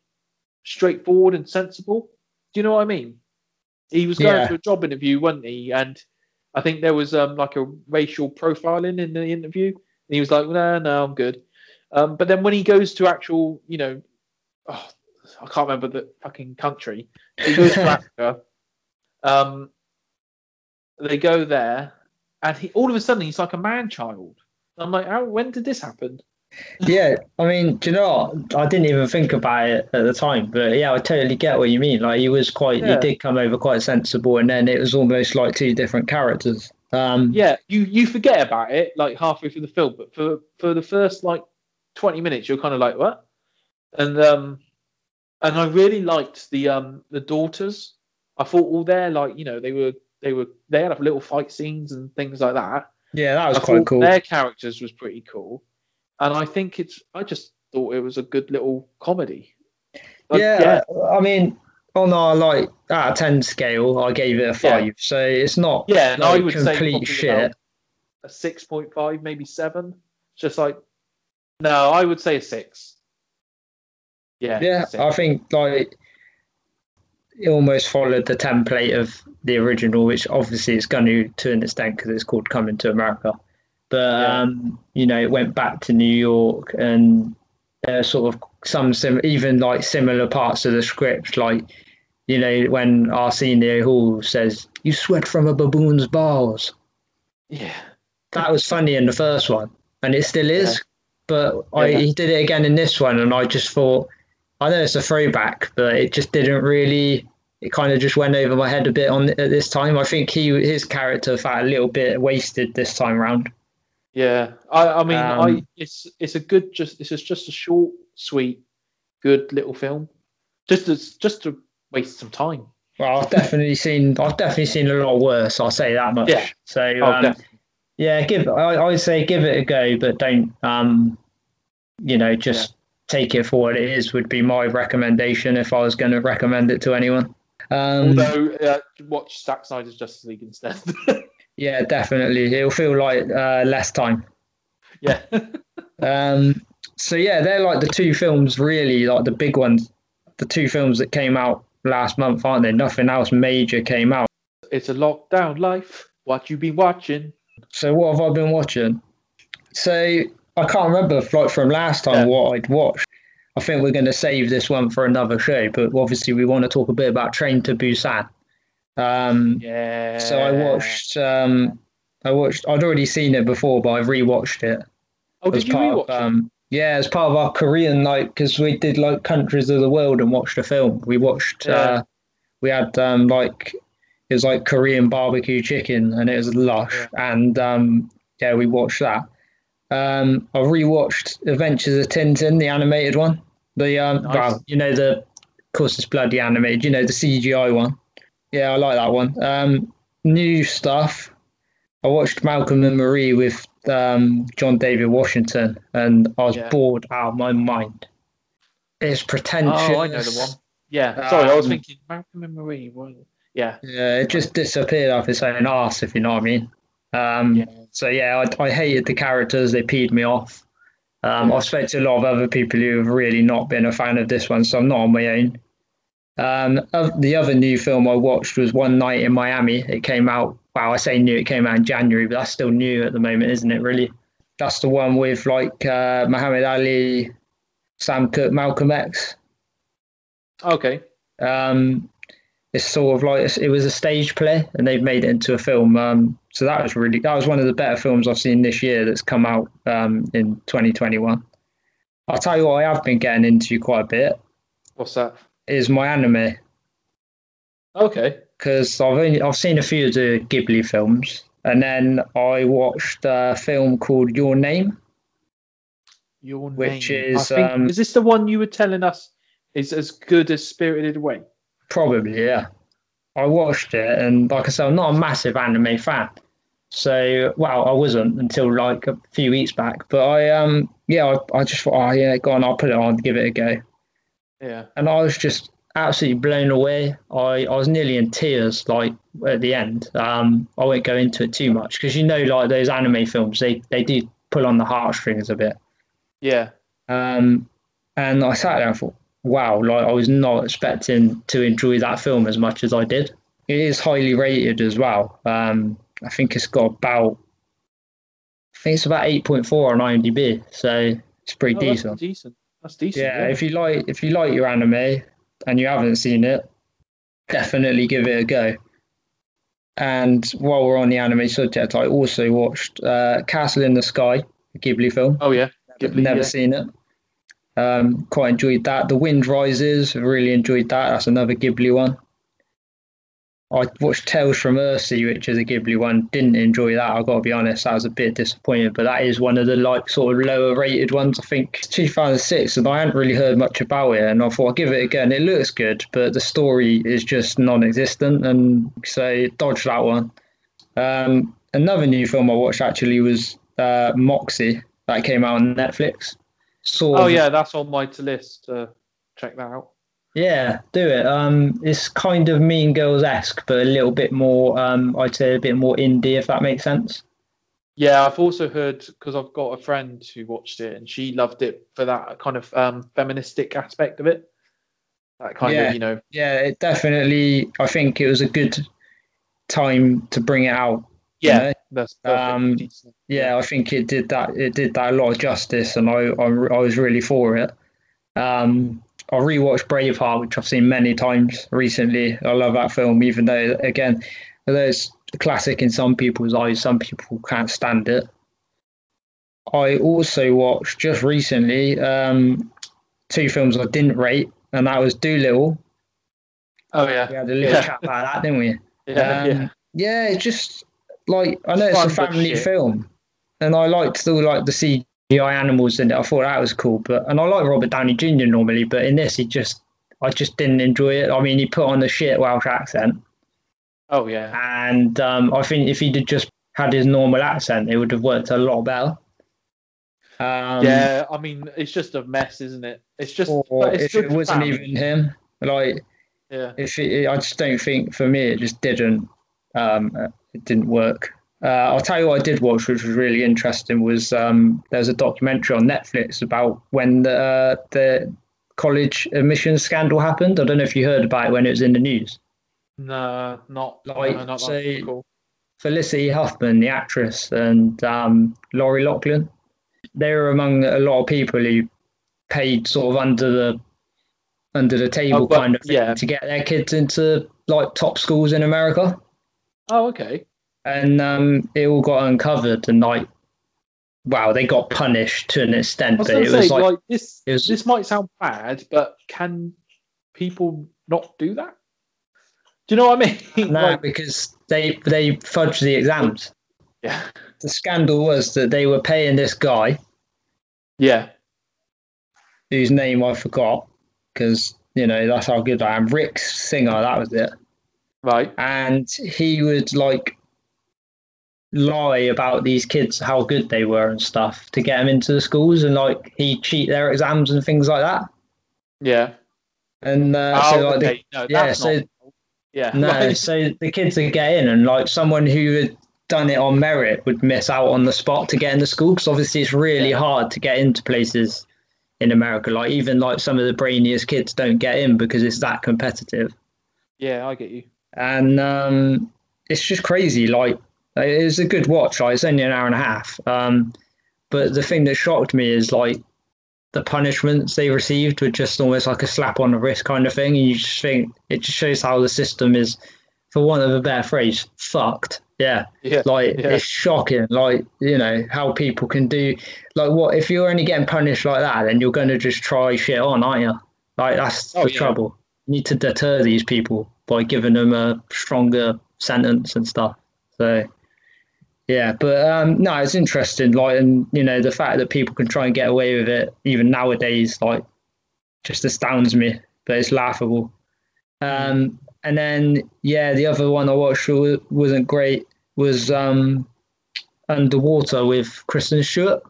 straightforward and sensible. Do you know what I mean? He was going Yeah. to a job interview, wasn't he? And I think there was um like a racial profiling in the interview, and he was like, "No, no, I'm good." Um, but then when he goes to actual, you know, oh, I can't remember the fucking country. He goes to Africa. Um, they go there, and he all of a sudden he's like a man child. I'm like, how, when did this happen? Yeah, I mean, do you know what? I didn't even think about it at the time, but yeah, I totally get what you mean. Like he was quite, he did come over quite sensible, and then it was almost like two different characters. Um, yeah, you you forget about it like halfway through the film, but for for the first like twenty minutes, you're kind of like what? And um, and I really liked the um the daughters. I thought all their like you know they were they were they had little fight scenes and things like that. yeah, that was I quite cool. Their characters was pretty cool, and I think it's. I just thought it was a good little comedy. Like, yeah, I mean, oh on our like out of ten scale, I gave it a five. So it's not yeah, and I like would say complete shit. a six point five, maybe seven. Just like no, I would say a six. Yeah, Yeah, six. I think like it almost followed the template of the original, which obviously it's going to to an extent because it's called Coming to America. But Yeah. um, you know, it went back to New York and there's sort of some sim- even like similar parts of the script, like you know when Arsenio Hall says, "You sweat from a baboon's balls." yeah, That was funny in the first one, and it still is. Yeah. But I, Yeah. he did it again in this one, and I just thought, I know it's a throwback, but it just didn't really. It kind of just went over my head a bit on at this time. I think he his character felt a little bit wasted this time round. Yeah. I, I mean, I Um, it's it's a good just this is just a short, sweet, good little film. Just to, just to waste some time. Well, I've definitely seen I've definitely seen a lot worse. I'll say that much. Yeah. So Oh, um, yeah, give I I would say give it a go, but don't um, you know, just take it for what it is. Would be my recommendation if I was going to recommend it to anyone. Um, Although uh, watch Zack Snyder's Justice League instead. yeah, definitely, it'll feel like uh, less time. yeah. Um, so yeah, they're like the two films really, like the big ones, the two films that came out last month, aren't they? Nothing else major came out. It's a lockdown life. What you been watching? So what have I been watching? So I can't remember like from last time Yeah. what I'd watched. I think we're going to save this one for another show, but obviously we want to talk a bit about Train to Busan. Um, Yeah. So I watched. Um, I watched. I'd already seen it before, but I rewatched it. Oh, did you rewatch of, um, Yeah, as part of our Korean night because we did like countries of the world and watched a film. We watched. Yeah. Uh, we had um, like it was like Korean barbecue chicken and it was lush, and um, yeah, we watched that. Um, I rewatched Adventures of Tintin, the animated one. The um, Nice. well, you know the, of course it's bloody animated. You know the CGI one. Yeah, I like that one. Um, new stuff. I watched Malcolm and Marie with um, John David Washington, and I was Yeah. bored out of my mind. It's pretentious. Oh, I know the one. Yeah. Sorry, I was Um, thinking Malcolm and Marie. What? Yeah. Yeah, it just disappeared off its own arse, if you know what I mean. Um, Yeah. So yeah, I, I hated the characters. They peed me off. Um, I've spoken to a lot of other people who have really not been a fan of this one, so I'm not on my own. Um, the other new film I watched was One Night in Miami. It came out. Wow, I say new. It came out in January, but that's still new at the moment, isn't it? Really, that's the one with like uh, Muhammad Ali, Sam Cooke, Malcolm X. Okay. Um, it's sort of like it was a stage play, and they've made it into a film. Um, so that was really that was one of the better films I've seen this year that's come out um, in 2021. I'll tell you what I have been getting into quite a bit What's that? Is my anime Okay. because I've only I've seen a few of the Ghibli films, and then I watched a film called Your Name. Your name. Which is, I think, um, is this the one you were telling us is as good as Spirited Away? Probably, yeah. I watched it, and like I said, I'm not a massive anime fan. So, well, I wasn't until like a few weeks back. But I, um, yeah, I, I just thought, oh yeah, go on, I'll put it on, give it a go, Yeah. and I was just absolutely blown away. I, I was nearly in tears, like at the end. Um, I won't go into it too much because you know, like those anime films, they they do pull on the heartstrings a bit. Yeah. Um, and I sat there and thought, wow, like I was not expecting to enjoy that film as much as I did. It is highly rated as well. Um, I think it's got about, I think it's about 8.4 on IMDb, so it's pretty Oh, decent. decent. That's decent. Yeah, if you like, if you like your anime and you haven't seen it, definitely give it a go. And while we're on the anime subject, I also watched uh, Castle in the Sky, a Ghibli film. Oh yeah. Ghibli, Never yeah. seen it. Um, quite enjoyed that. The Wind Rises, really enjoyed that. That's another Ghibli one. I watched Tales from Earthsea, which is a Ghibli one. Didn't enjoy that. I've got to be honest. I was a bit disappointed, but that is one of the like sort of lower rated ones. I think 2006, and I hadn't really heard much about it. And I thought I'll give it again. It looks good, but the story is just non-existent, and so dodge that one. Um, another new film I watched actually was uh, Moxie that came out on Netflix. Oh yeah, that's on my to list. Uh, check that out. Yeah, do it. Um, it's kind of Mean Girls esque, but a little bit more. Um, I'd say a bit more indie, if that makes sense. Yeah, I've also heard because I've got a friend who watched it and she loved it for that kind of um, feministic aspect of it. That kind Yeah. of, you know, Yeah, it definitely. I think it was a good time to bring it out. you yeah, know? that's perfect. Um, yeah, I think it did that. It did that a lot of justice, and I I, I was really for it. Um, I rewatched Braveheart, which I've seen many times recently. I love that film, even though again, although it's a classic in some people's eyes, some people can't stand it. I also watched just recently um, two films I didn't rate, and that was Dolittle. Oh yeah, We had a little Yeah. chat about that, didn't we? yeah, Um, yeah. yeah, it's just like I know it's Fun, a family film, and I liked still like the CGI animals in it. I thought that was cool, but and I like Robert Downey Jr. normally, but in this, he just I just didn't enjoy it. I mean, he put on the shit Welsh accent, Oh yeah, and um, I think if he'd just had his normal accent, it would have worked a lot better. Um, yeah. I mean, it's just a mess, isn't it? It's just, Or it's if it wasn't fun. even him, like Yeah, if it, I just don't think for me it just didn't um, it didn't work. Uh, I'll tell you what I did watch, which was really interesting, was um, there's a documentary on Netflix about when the uh, the college admissions scandal happened. I don't know if you heard about it when it was in the news. no, not Like, no, not so- that cool. Felicity Huffman, the actress, and um, Lori Loughlin, they were among a lot of people who paid sort of under the under the table Oh, but- kind of thing yeah. to get their kids into like top schools in America. Oh okay. And um, it all got uncovered and like wow they got punished to an extent but it to was like like, this. was- This might sound bad, but can people not do that? Do you know what I mean? no Like, because they they fudged the exams yeah, the scandal was that they were paying this guy yeah, whose name i forgot because you know that's how good i am rick singer that was it right. and he would like lie about these kids how good they were and stuff to get them into the schools and like he cheat their exams and things like that Yeah. and uh, oh, so like the. No, yeah, so- not. Yeah. No, so the kids would get in, and like someone who had done it on merit would miss out on the spot to get in the school because obviously it's really Yeah. hard to get into places in America. Like even like some of the brainiest kids don't get in because it's that competitive, yeah, I get you. and um, it's just crazy. Like it's a good watch. Like it's only an hour and a half. Um, but the thing that shocked me is like the punishments they received were just almost like a slap on the wrist kind of thing. And you just think it just shows how the system is, for want of a better phrase, fucked. Yeah. Yeah. Like Yeah. it's shocking. Like, you know, how people can do like what if you're only getting punished like that, then you're gonna just try shit on, aren't you? Like that's Oh, the yeah. trouble. You need to deter these people by giving them a stronger sentence and stuff. So yeah, but um, no, it's interesting. Like, and you know, the fact that people can try and get away with it even nowadays, like, just astounds me. But it's laughable. Um, and then yeah, the other one I watched wasn't great. Was um, Underwater with Kristen Stewart.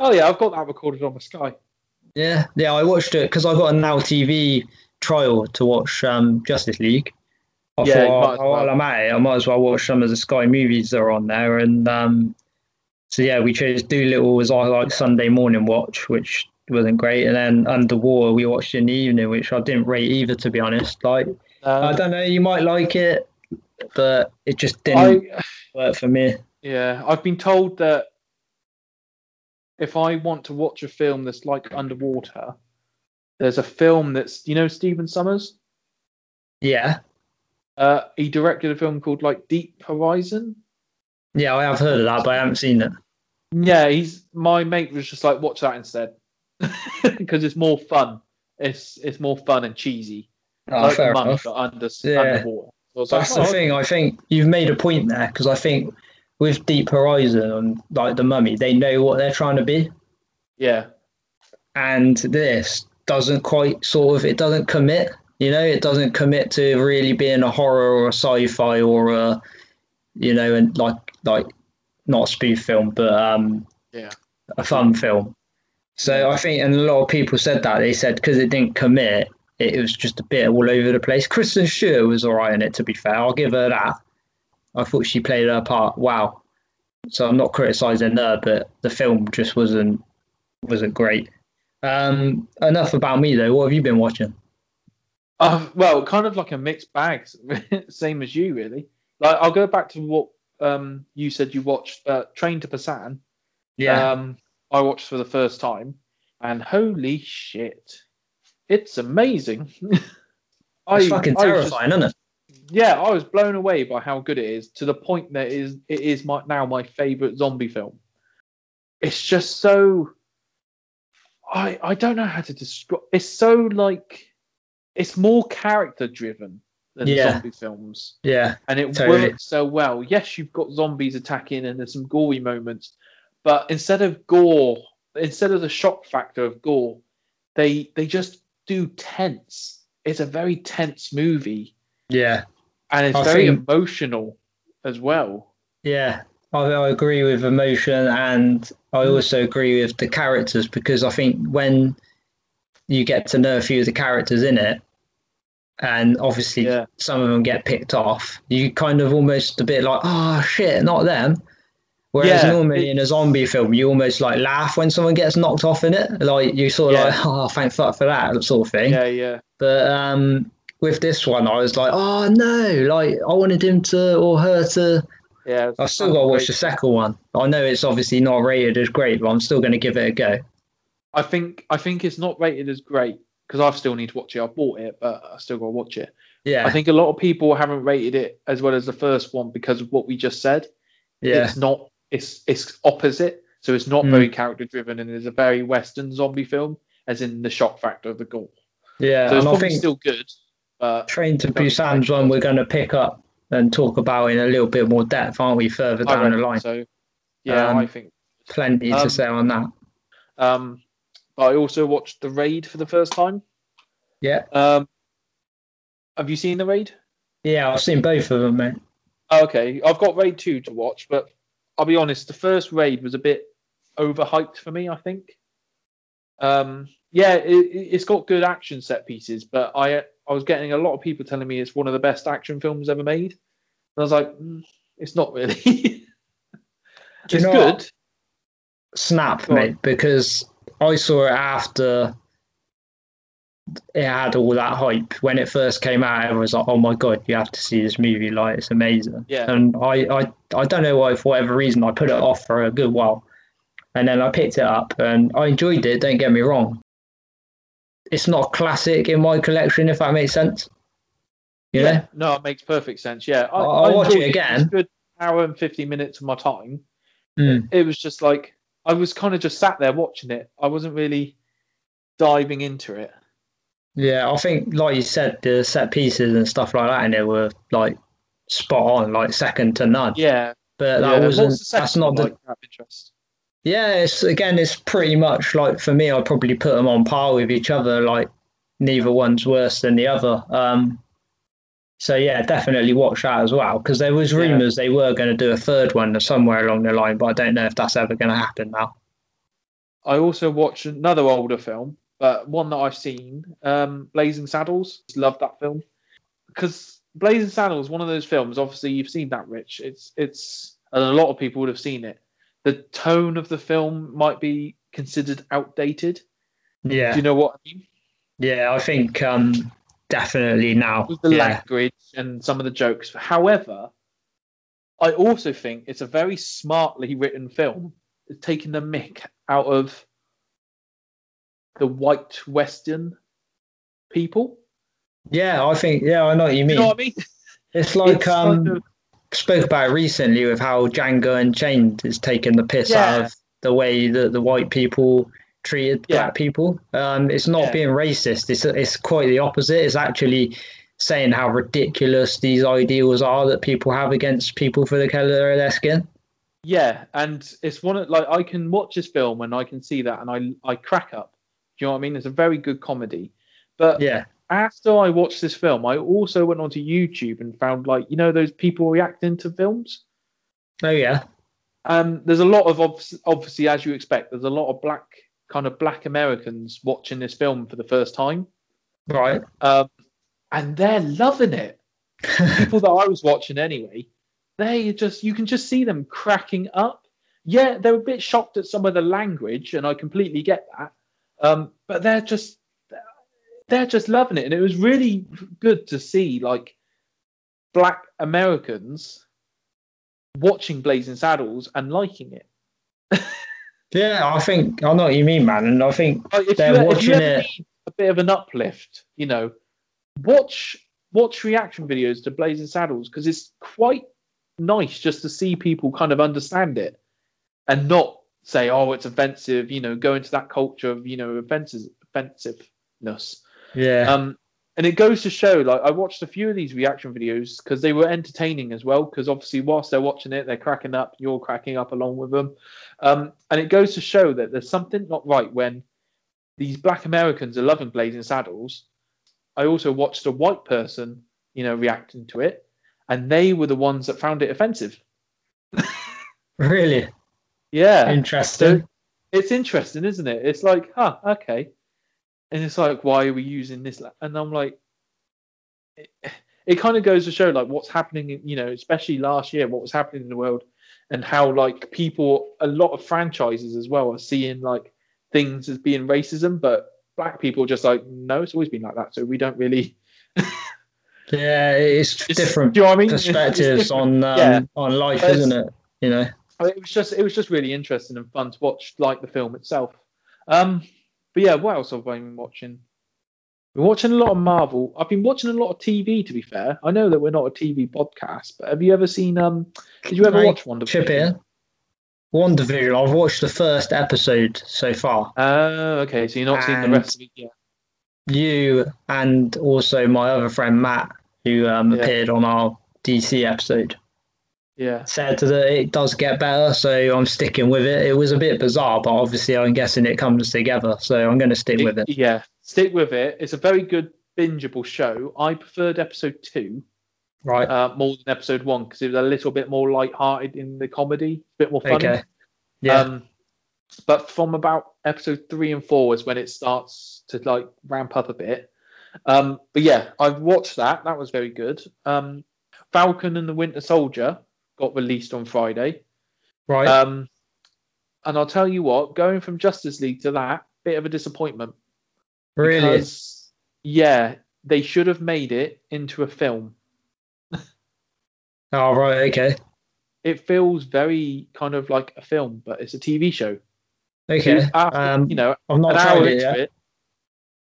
Oh yeah, I've got that recorded on my Sky. Yeah, yeah, I watched it because I got a Now TV trial to watch um, Justice League. I Yeah, thought, oh, well. while I'm at it, I might as well watch some of the Sky movies that are on there. And um, so yeah, we chose Dolittle as our like Sunday morning watch, which wasn't great. And then Underwater we watched in the evening, which I didn't rate either, to be honest. Like I Um, don't know, you might like it, but it just didn't I work for me. yeah, I've been told that if I want to watch a film that's like underwater, there's a film that's you know Stephen Sommers. Yeah, Uh, he directed a film called like Deep Horizon. yeah, I have heard of that, but I haven't seen it. Yeah, he's my mate was just like watch that instead because it's more fun. It's it's more fun and cheesy. Oh, like fair monk, enough. but under Yeah. underwater. I was like, the oh, thing. I think you've made a point there because I think with Deep Horizon and like the Mummy, they know what they're trying to be, Yeah, and this doesn't quite sort of. It doesn't commit. You know, it doesn't commit to really being a horror or a sci-fi or a, you know, and like like not a spoof film, but um, Yeah. a fun film. So I think, and a lot of people said that they said because it didn't commit, it, it was just a bit all over the place. Kristen Stewart was alright in it, to be fair. I'll give her that. I thought she played her part. Wow. So I'm not criticizing her, but the film just wasn't wasn't great. Um, enough about me though. What have you been watching? Uh, well, kind of like a mixed bag, same as you, really. Like, I'll go back to what um, you said you watched, uh, Train to Busan. Um, I watched for the first time, and holy shit, it's amazing. I, it's fucking I was just- terrifying, isn't it? yeah, I was blown away by how good it is to the point that it is it is my now my favorite zombie film. It's just so I I don't know how to describe. It's so like it's more character driven than Yeah. zombie films, Yeah, and it Totally. works so well. Yes, you've got zombies attacking, and there's some gory moments, but instead of gore, instead of the shock factor of gore, they they just do tense. It's a very tense movie yeah, and it's I very emotional as well. yeah. I, I agree with emotion, and I mm. also agree with the characters because I think when you get to know a few of the characters in it, and obviously Yeah. some of them get picked off, you kind of almost a bit like, oh shit, not them. Whereas Yeah, normally in a zombie film, you almost like laugh when someone gets knocked off in it, like you sort of Yeah. like, oh, thank fuck for that sort of thing. Yeah, yeah, But um, with this one, I was like, oh no, like I wanted him to or her to. yeah. I've still got to watch the second one. I know it's obviously not rated as great, but I'm still going to give it a go. I think I think it's not rated as great because I still need to watch it. I bought it, but I still got to watch it. Yeah, I think a lot of people haven't rated it as well as the first one because of what we just said. yeah, It's not. It's it's opposite. So it's not Mm. very character driven, and it's a very Western zombie film, as in the shock factor of the gore. yeah. So it's I probably still good. But Train to Busan's one we're going to pick up and talk about in a little bit more depth, aren't we? Further down the line, so. Yeah, Um, I think plenty Um, to say on that. Um, but I also watched The Raid for the first time. Yeah, Um, have you seen The Raid? yeah. I've seen both of them, mate. Oh, okay, I've got Raid 2 to watch, but I'll be honest, the first Raid was a bit overhyped for me, I think. Um, yeah, it, it's got good action set pieces, but I I was getting a lot of people telling me it's one of the best action films ever made. And I was like, mm, it's not really. It's good. what? snap, Go on. mate, because I saw it after it had all that hype. When it first came out, everyone was like, "Oh my god, you have to see this movie! Like, it's amazing." Yeah. And I, I, I don't know why, for whatever reason, I put it off for a good while, and then I picked it up, and I enjoyed it. Don't get me wrong. It's not a classic in my collection, if that makes sense. You know? No, it makes perfect sense. Yeah, I, I'll- I'll watch it again. a good hour and fifty minutes of my time. Mm. It was just like I was kind of just sat there watching it. I wasn't really diving into it. Yeah, I think, like you said, the set pieces and stuff like that in it were like spot on, like second to none. Yeah, But that What's wasn't. That's not the. like, interest. Yeah, it's again, it's pretty much like for me, I'd probably put them on par with each other. Like neither one's worse than the other. Um, so yeah, definitely watch that as well because there was Yeah. rumors they were going to do a third one somewhere along the line, but I don't know if that's ever going to happen now. I also watched another older film, but one that I've seen, um, Blazing Saddles. Love that film because Blazing Saddles one of those films. Obviously, you've seen that, Rich. It's it's and a lot of people would have seen it. The tone of the film might be considered outdated. Yeah, Do you know what I mean? yeah, I think um, definitely now. with the yeah. language and some of the jokes. However, I also think it's a very smartly written film. It's taking the mick out of the white Western people. Yeah, I think yeah, I know what you You mean. know what I mean? It's like It's um, kind of- spoke about it recently with how Django Unchained is taking the piss out of the way that the white people treated Yeah. black people. Um, it's not Yeah. being racist. It's it's quite the opposite. It's actually saying how ridiculous these ideals are that people have against people for the color of their skin. Yeah, and it's one of like I can watch this film and I can see that and I I crack up. Do you know what I mean? It's a very good comedy. But Yeah. after I watched this film, I also went onto YouTube and found like you know those people reacting to films. Oh yeah. Um, there's a lot of obs- obviously as you expect. There's a lot of black kind of black Americans watching this film for the first time, Right. um, and they're loving it. People that I was watching anyway, they just you can just see them cracking up. Yeah, they're a bit shocked at some of the language, and I completely get that. Um, but they're just they're just loving it, and it was really good to see like black Americans watching Blazing Saddles and liking it. Yeah, I think I know what you mean, man, and I think Like, if, They're you, watching it. a bit of an uplift, you know, watch watch reaction videos to Blazing Saddles because it's quite nice just to see people kind of understand it and not say, "Oh, it's offensive," you know, go into that culture of you know offensive offensiveness. yeah, Um, and it goes to show, like, I watched a few of these reaction videos because they were entertaining as well. Because obviously, whilst they're watching it, they're cracking up. You're cracking up along with them. Um, and it goes to show that there's something not right when these black Americans are loving Blazing Saddles. I also watched a white person, you know, reacting to it, and they were the ones that found it offensive. really Yeah. interesting. So it's interesting, isn't it? It's like, huh, okay. And it's like, why are we using this? la- And I'm like, it, it kind of goes to show like what's happening, in, you know, especially last year, what was happening in the world, and how like people, a lot of franchises as well, are seeing like things as being racism, but black people just like, no, it's always been like that, so we don't really. yeah, it's, It's- different do you know what I mean? It's- it's perspectives on um, Yeah. on life, But isn't it? You know. it was just it was just really interesting and fun to watch like the film itself um but yeah what else have i been watching been watching a lot of marvel i've been watching a lot of tv to be fair i know that we're not a tv podcast but have you ever seen um did you ever Right, watch one Chip in. WandaVision. I've watched the first episode so far. oh okay so you're not seeing the rest of it yet You and also my other friend Matt, who um, Yeah. appeared on our DC episode, yeah said that it does get better. So I'm sticking with it. It was a bit bizarre, but obviously I'm guessing it comes together. So I'm going to stick with it. yeah stick with it it's a very good bingeable show i preferred episode two Right. uh, more than episode one because it was a little bit more light-hearted in the comedy a bit more funny okay. Yeah. Um, but from about episode three and four is when it starts to like ramp up a bit. Um, but yeah, I've watched that. That was very good. Um, Falcon and the Winter Soldier got released on Friday. right. Um, and I'll tell you what, going from Justice League to that, bit of a disappointment. really. Because, yeah, they should have made it into a film. Oh, right. Okay. It feels very kind of like a film, but it's a TV show. Okay. After, Um, you know, I've not tried it it,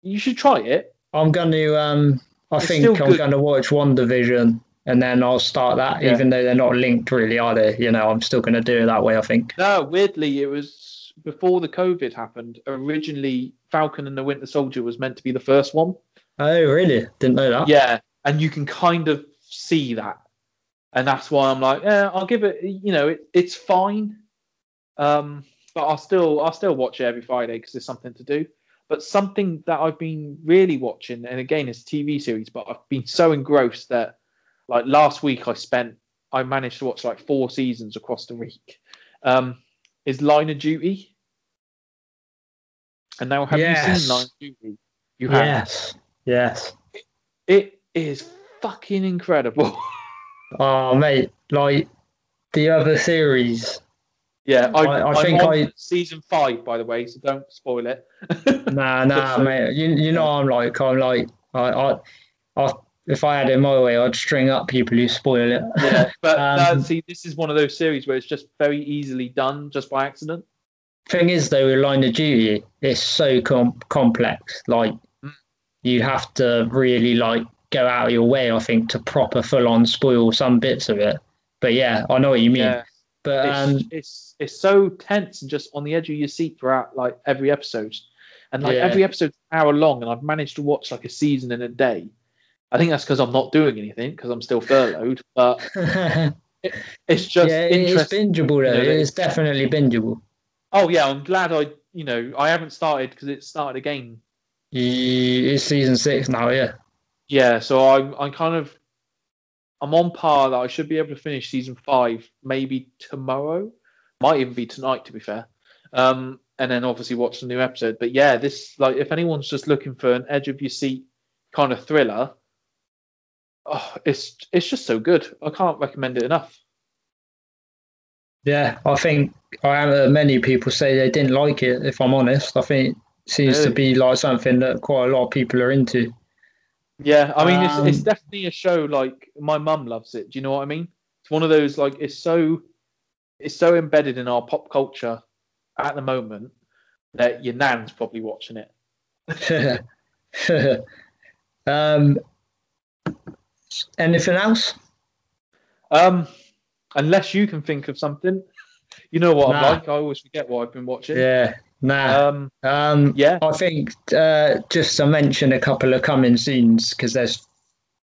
you should try it. I'm going to. Um, I It's think I'm good. going to watch WandaVision, and then I'll start that. Yeah. Even though they're not linked, really, are they? You know, I'm still going to do it that way. I think. No, weirdly, it was before the COVID happened. Originally, Falcon and the Winter Soldier was meant to be the first one. Oh, really? Didn't know that. Yeah, and you can kind of see that, and that's why I'm like, yeah, I'll give it. You know, it, it's fine, um, but I'll still I'll still watch it every Friday because there's something to do. But something that I've been really watching, and again, it's a TV series, but I've been so engrossed that, like last week, I spent I managed to watch like four seasons across the week. Um, is Line of Duty? And now, have you seen Line of Duty? You have. Yes. Yes. It is fucking incredible. Oh, mate. Like the other series. yeah, I, I- I think I- season five, by the way, so don't spoil it. Nah, nah, mate. You you know I'm like I'm like I I, I if I had it my way, I'd string up people who spoil it. yeah, but Um, see, this is one of those series where it's just very easily done just by accident. Thing is, though, with Line of Duty, it's so com- complex. Like Mm. you have to really like go out of your way, I think, to proper full on spoil some bits of it. But yeah, I know what you mean. Yeah, But it's, um, it's it's so tense and just on the edge of your seat throughout like every episode, and like Yeah. every episode's an hour long, and I've managed to watch like a season in a day, I think that's because I'm not doing anything because I'm still furloughed. But yeah, it's just it's interesting. bingeable though. you know, it's definitely bingeable. Oh yeah, I'm glad I you know I haven't started because it started again. It's season six now, yeah. Yeah, so I'm I'm kind of I'm on par that I should be able to finish season five maybe tomorrow, might even be tonight to be fair. Um, and then obviously watch the new episode. But yeah, this like if anyone's just looking for an edge of your seat kind of thriller, oh, it's it's just so good. I can't recommend it enough. Yeah, I think I have uh, many people say they didn't like it. If I'm honest, I think it seems to be like something that quite a lot of people are into. Yeah, I mean, it's, it's Um, definitely a show like my mum loves it. Do you know what I mean? It's one of those like it's so it's so embedded in our pop culture at the moment that your nan's probably watching it. um, anything else? Um, unless you can think of something, you know what I'm like. I always forget what I've been watching. Yeah, nah. Um, Um, yeah. I think uh, just to mention a couple of coming soons because there's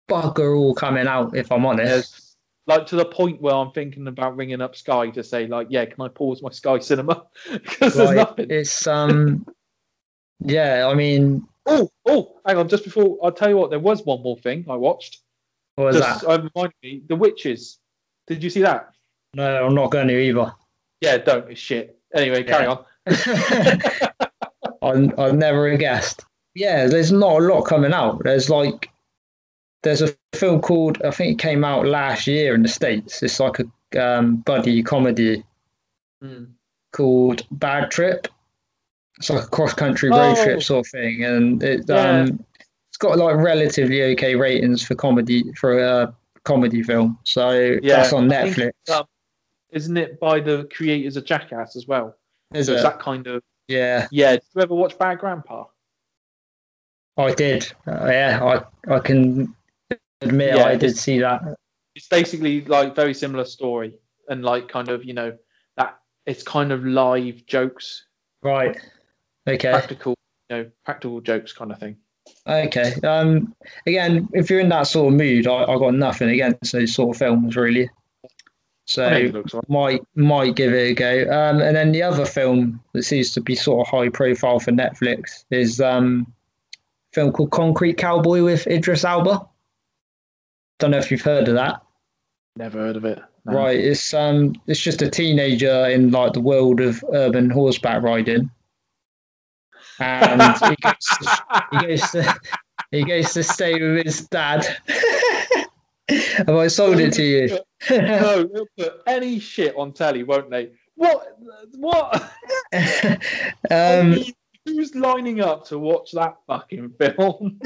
bugger all coming out. If I'm honest, There's like to the point where I'm thinking about ringing up Sky to say like, yeah, can I pause my Sky Cinema because there's nothing. It's um, yeah. I mean, Oh, oh, hang on. Just before I'll tell you what, there was one more thing I watched. What was just that? uh, me, The Witches. Did you see that? No, I'm not going to either. Yeah, don't. It's shit. Anyway, carry Yeah. on. I I never guessed. Yeah, there's not a lot coming out. There's like there's a film called I think it came out last year in the states. It's like a um, buddy comedy Hmm. called Bad Trip. It's like a cross country road Oh. trip sort of thing, and it Yeah. um it's got like relatively okay ratings for comedy for a comedy film. So Yeah, that's on I Netflix. um, Isn't it by the creators of Jackass as well? Is so it? that kind of. Yeah, Yeah. Did you ever watch Bad Grandpa? I did. Uh, yeah, I I can admit Yeah, I did see that. It's basically like very similar story and like kind of you know that it's kind of live jokes, Right. Okay. practical, you know, practical jokes kind of thing. Okay. Um. Again, if you're in that sort of mood, I, I got nothing against those sort of films really. So I think it looks like. might might give it a go. Um. And then the other film that seems to be sort of high profile for Netflix is um, a film called Concrete Cowboy with Idris Elba. Don't know if you've heard of that. Never heard of it. No. Right. It's um. It's just a teenager in like the world of urban horseback riding. And he goes, he goes to he goes to stay with his dad. Have I sold it to you? no, they'll put any shit on telly, won't they? What? What? I um, mean, who's lining up to watch that fucking film?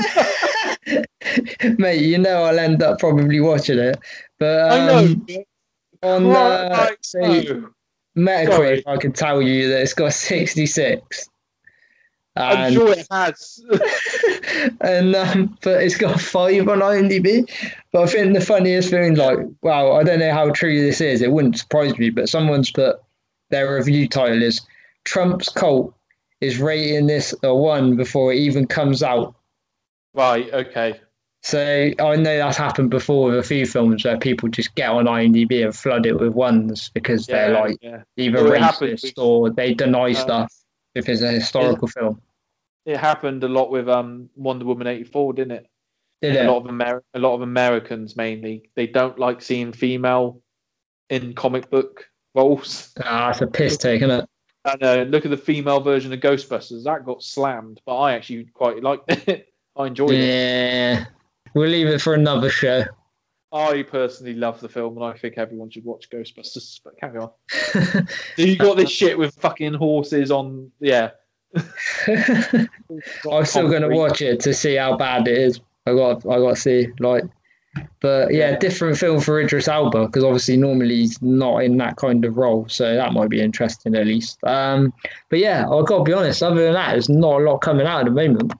mate, you know I'll end up probably watching it. But I know. um, on uh, so. Metacritic, sorry. I can tell you that it's got 66. I'm sure it has. and um, but it's got five on IMDb. But I think the funniest thing, like, wow, I don't know how true this is. It wouldn't surprise me, but someone's put their review title is Trump's cult is rating this a one before it even comes out. right. Okay. So I know that's happened before with a few films where people just get on IMDb and flood it with ones because Yeah. they're like yeah. either Well, racist with- or they deny uh, stuff if it's a historical film. It happened a lot with um Wonder Woman eighty four, didn't it? Did it? A lot of Amer- a lot of Americans mainly they don't like seeing female in comic book roles. Ah, it's a piss take, isn't it? And uh, look at the female version of Ghostbusters. That got slammed, but I actually quite liked it. I enjoyed it. Yeah. We'll leave it for another show. I personally love the film, and I think everyone should watch Ghostbusters. But carry on. So you got this shit with fucking horses on, yeah. I'm still gonna watch it to see how bad it is. I got I got to see like but yeah, Yeah. different film for Idris Elba because obviously normally he's not in that kind of role, so that might be interesting at least. Um, but yeah, I've got to be honest. Other than that, there's not a lot coming out at the moment.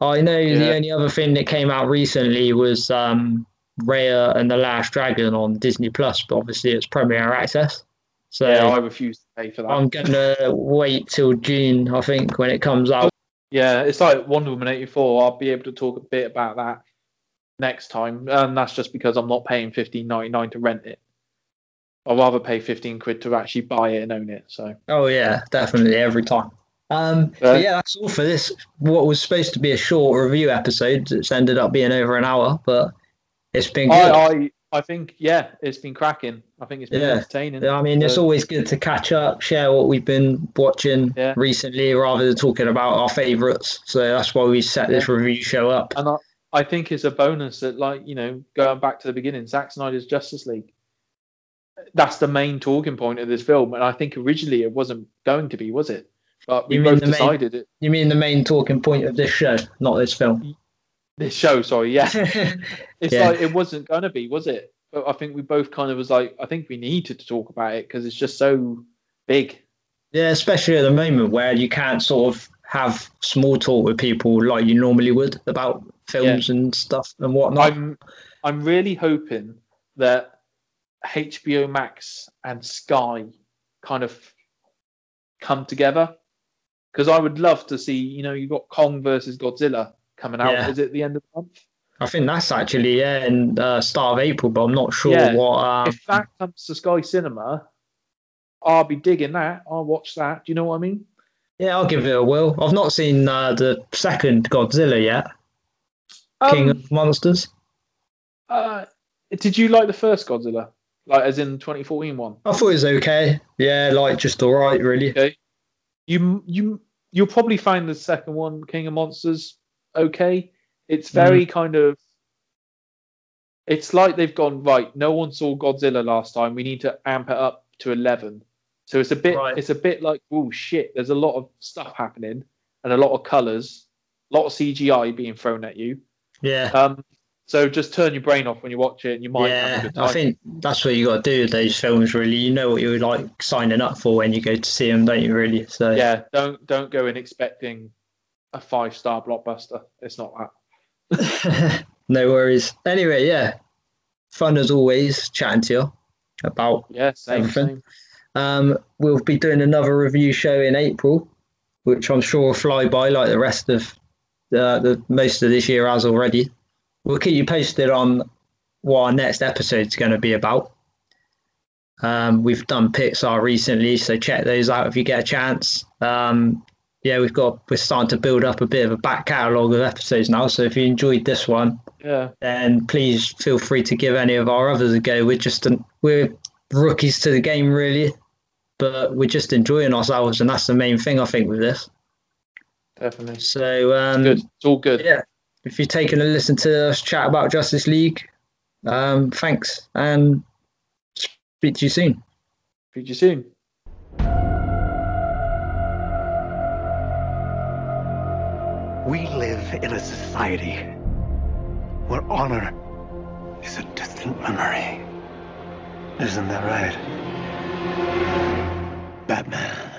I know Yeah. the only other thing that came out recently was um, Raya and the Last Dragon on Disney Plus, but obviously it's premiere access. So Yeah, I refuse to pay for that. I'm gonna wait till June, I think, when it comes out. yeah, it's like Wonder Woman eighty four. I'll be able to talk a bit about that next time, and that's just because I'm not paying fifteen ninety nine to rent it. I'd rather pay fifteen quid to actually buy it and own it. So Oh yeah, definitely every time. Um, but yeah, that's all for this. What was supposed to be a short review episode, it's ended up being over an hour, but it's been good. I, I I think yeah, it's been cracking. I think it's been Yeah. entertaining. Yeah, I mean, it's always good to catch up, share what we've been watching Yeah. recently, rather than talking about our favourites. So that's why we set this review show up. And I, I think it's a bonus that, like, you know, going back to the beginning, Zack Snyder's Justice League. That's the main talking point of this film. And I think originally it wasn't going to be, was it? But we both the main- decided it. You mean the main talking point of this show, not this film? This show, sorry, yeah. It's Yeah. like it wasn't going to be, was it? But I think we both kind of was like, I think we needed to talk about it because it's just so big. Yeah, especially at the moment where you can't sort of have small talk with people like you normally would about films and stuff and whatnot. I'm I'm really hoping that HBO Max and Sky kind of come together because I would love to see you know you've got Kong versus Godzilla coming out. Yeah. Is it the end of the month? I think that's actually yeah in uh, start of April, but I'm not sure Yeah. what. Um, if that comes to Sky Cinema, I'll be digging that. I'll watch that. Do you know what I mean? yeah, I'll give it a whirl. I've not seen uh, the second Godzilla yet, King Um, of Monsters. uh, did you like the first Godzilla? Like as in 2014 one? I thought it was okay. Yeah, like just all right, really. Okay. You you you'll probably find the second one, King of Monsters, okay. It's very kind of. It's like they've gone right. No one saw Godzilla last time. We need to amp it up to eleven. So it's a bit. Right. It's a bit like oh shit. There's a lot of stuff happening and a lot of colors, a lot of CGI being thrown at you. Yeah. Um. So just turn your brain off when you watch it, and you might Yeah. I think that's what you got to do with those films. Really, you know what you're like signing up for when you go to see them, don't you? Really. So yeah. Don't don't go in expecting a five star blockbuster. It's not that. no worries. Anyway, yeah, fun as always chatting to you about. Yeah, same, Everything. same. Um, we'll be doing another review show in April, which I'm sure will fly by like the rest of uh, the most of this year has already. We'll keep you posted on what our next episode's going to be about. Um, we've done Pixar recently, so check those out if you get a chance. Um, yeah, we've got we're starting to build up a bit of a back catalogue of episodes now. So if you enjoyed this one, Yeah, then please feel free to give any of our others a go. We're just an, we're rookies to the game, really, but we're just enjoying ourselves, and that's the main thing I think with this. definitely. So um, Good. It's all good. yeah, if you're taking a listen to us chat about Justice League, um, thanks, and speak to you soon. Speak to you soon. We live in a society where honor is a distant memory. Isn't that right? Batman.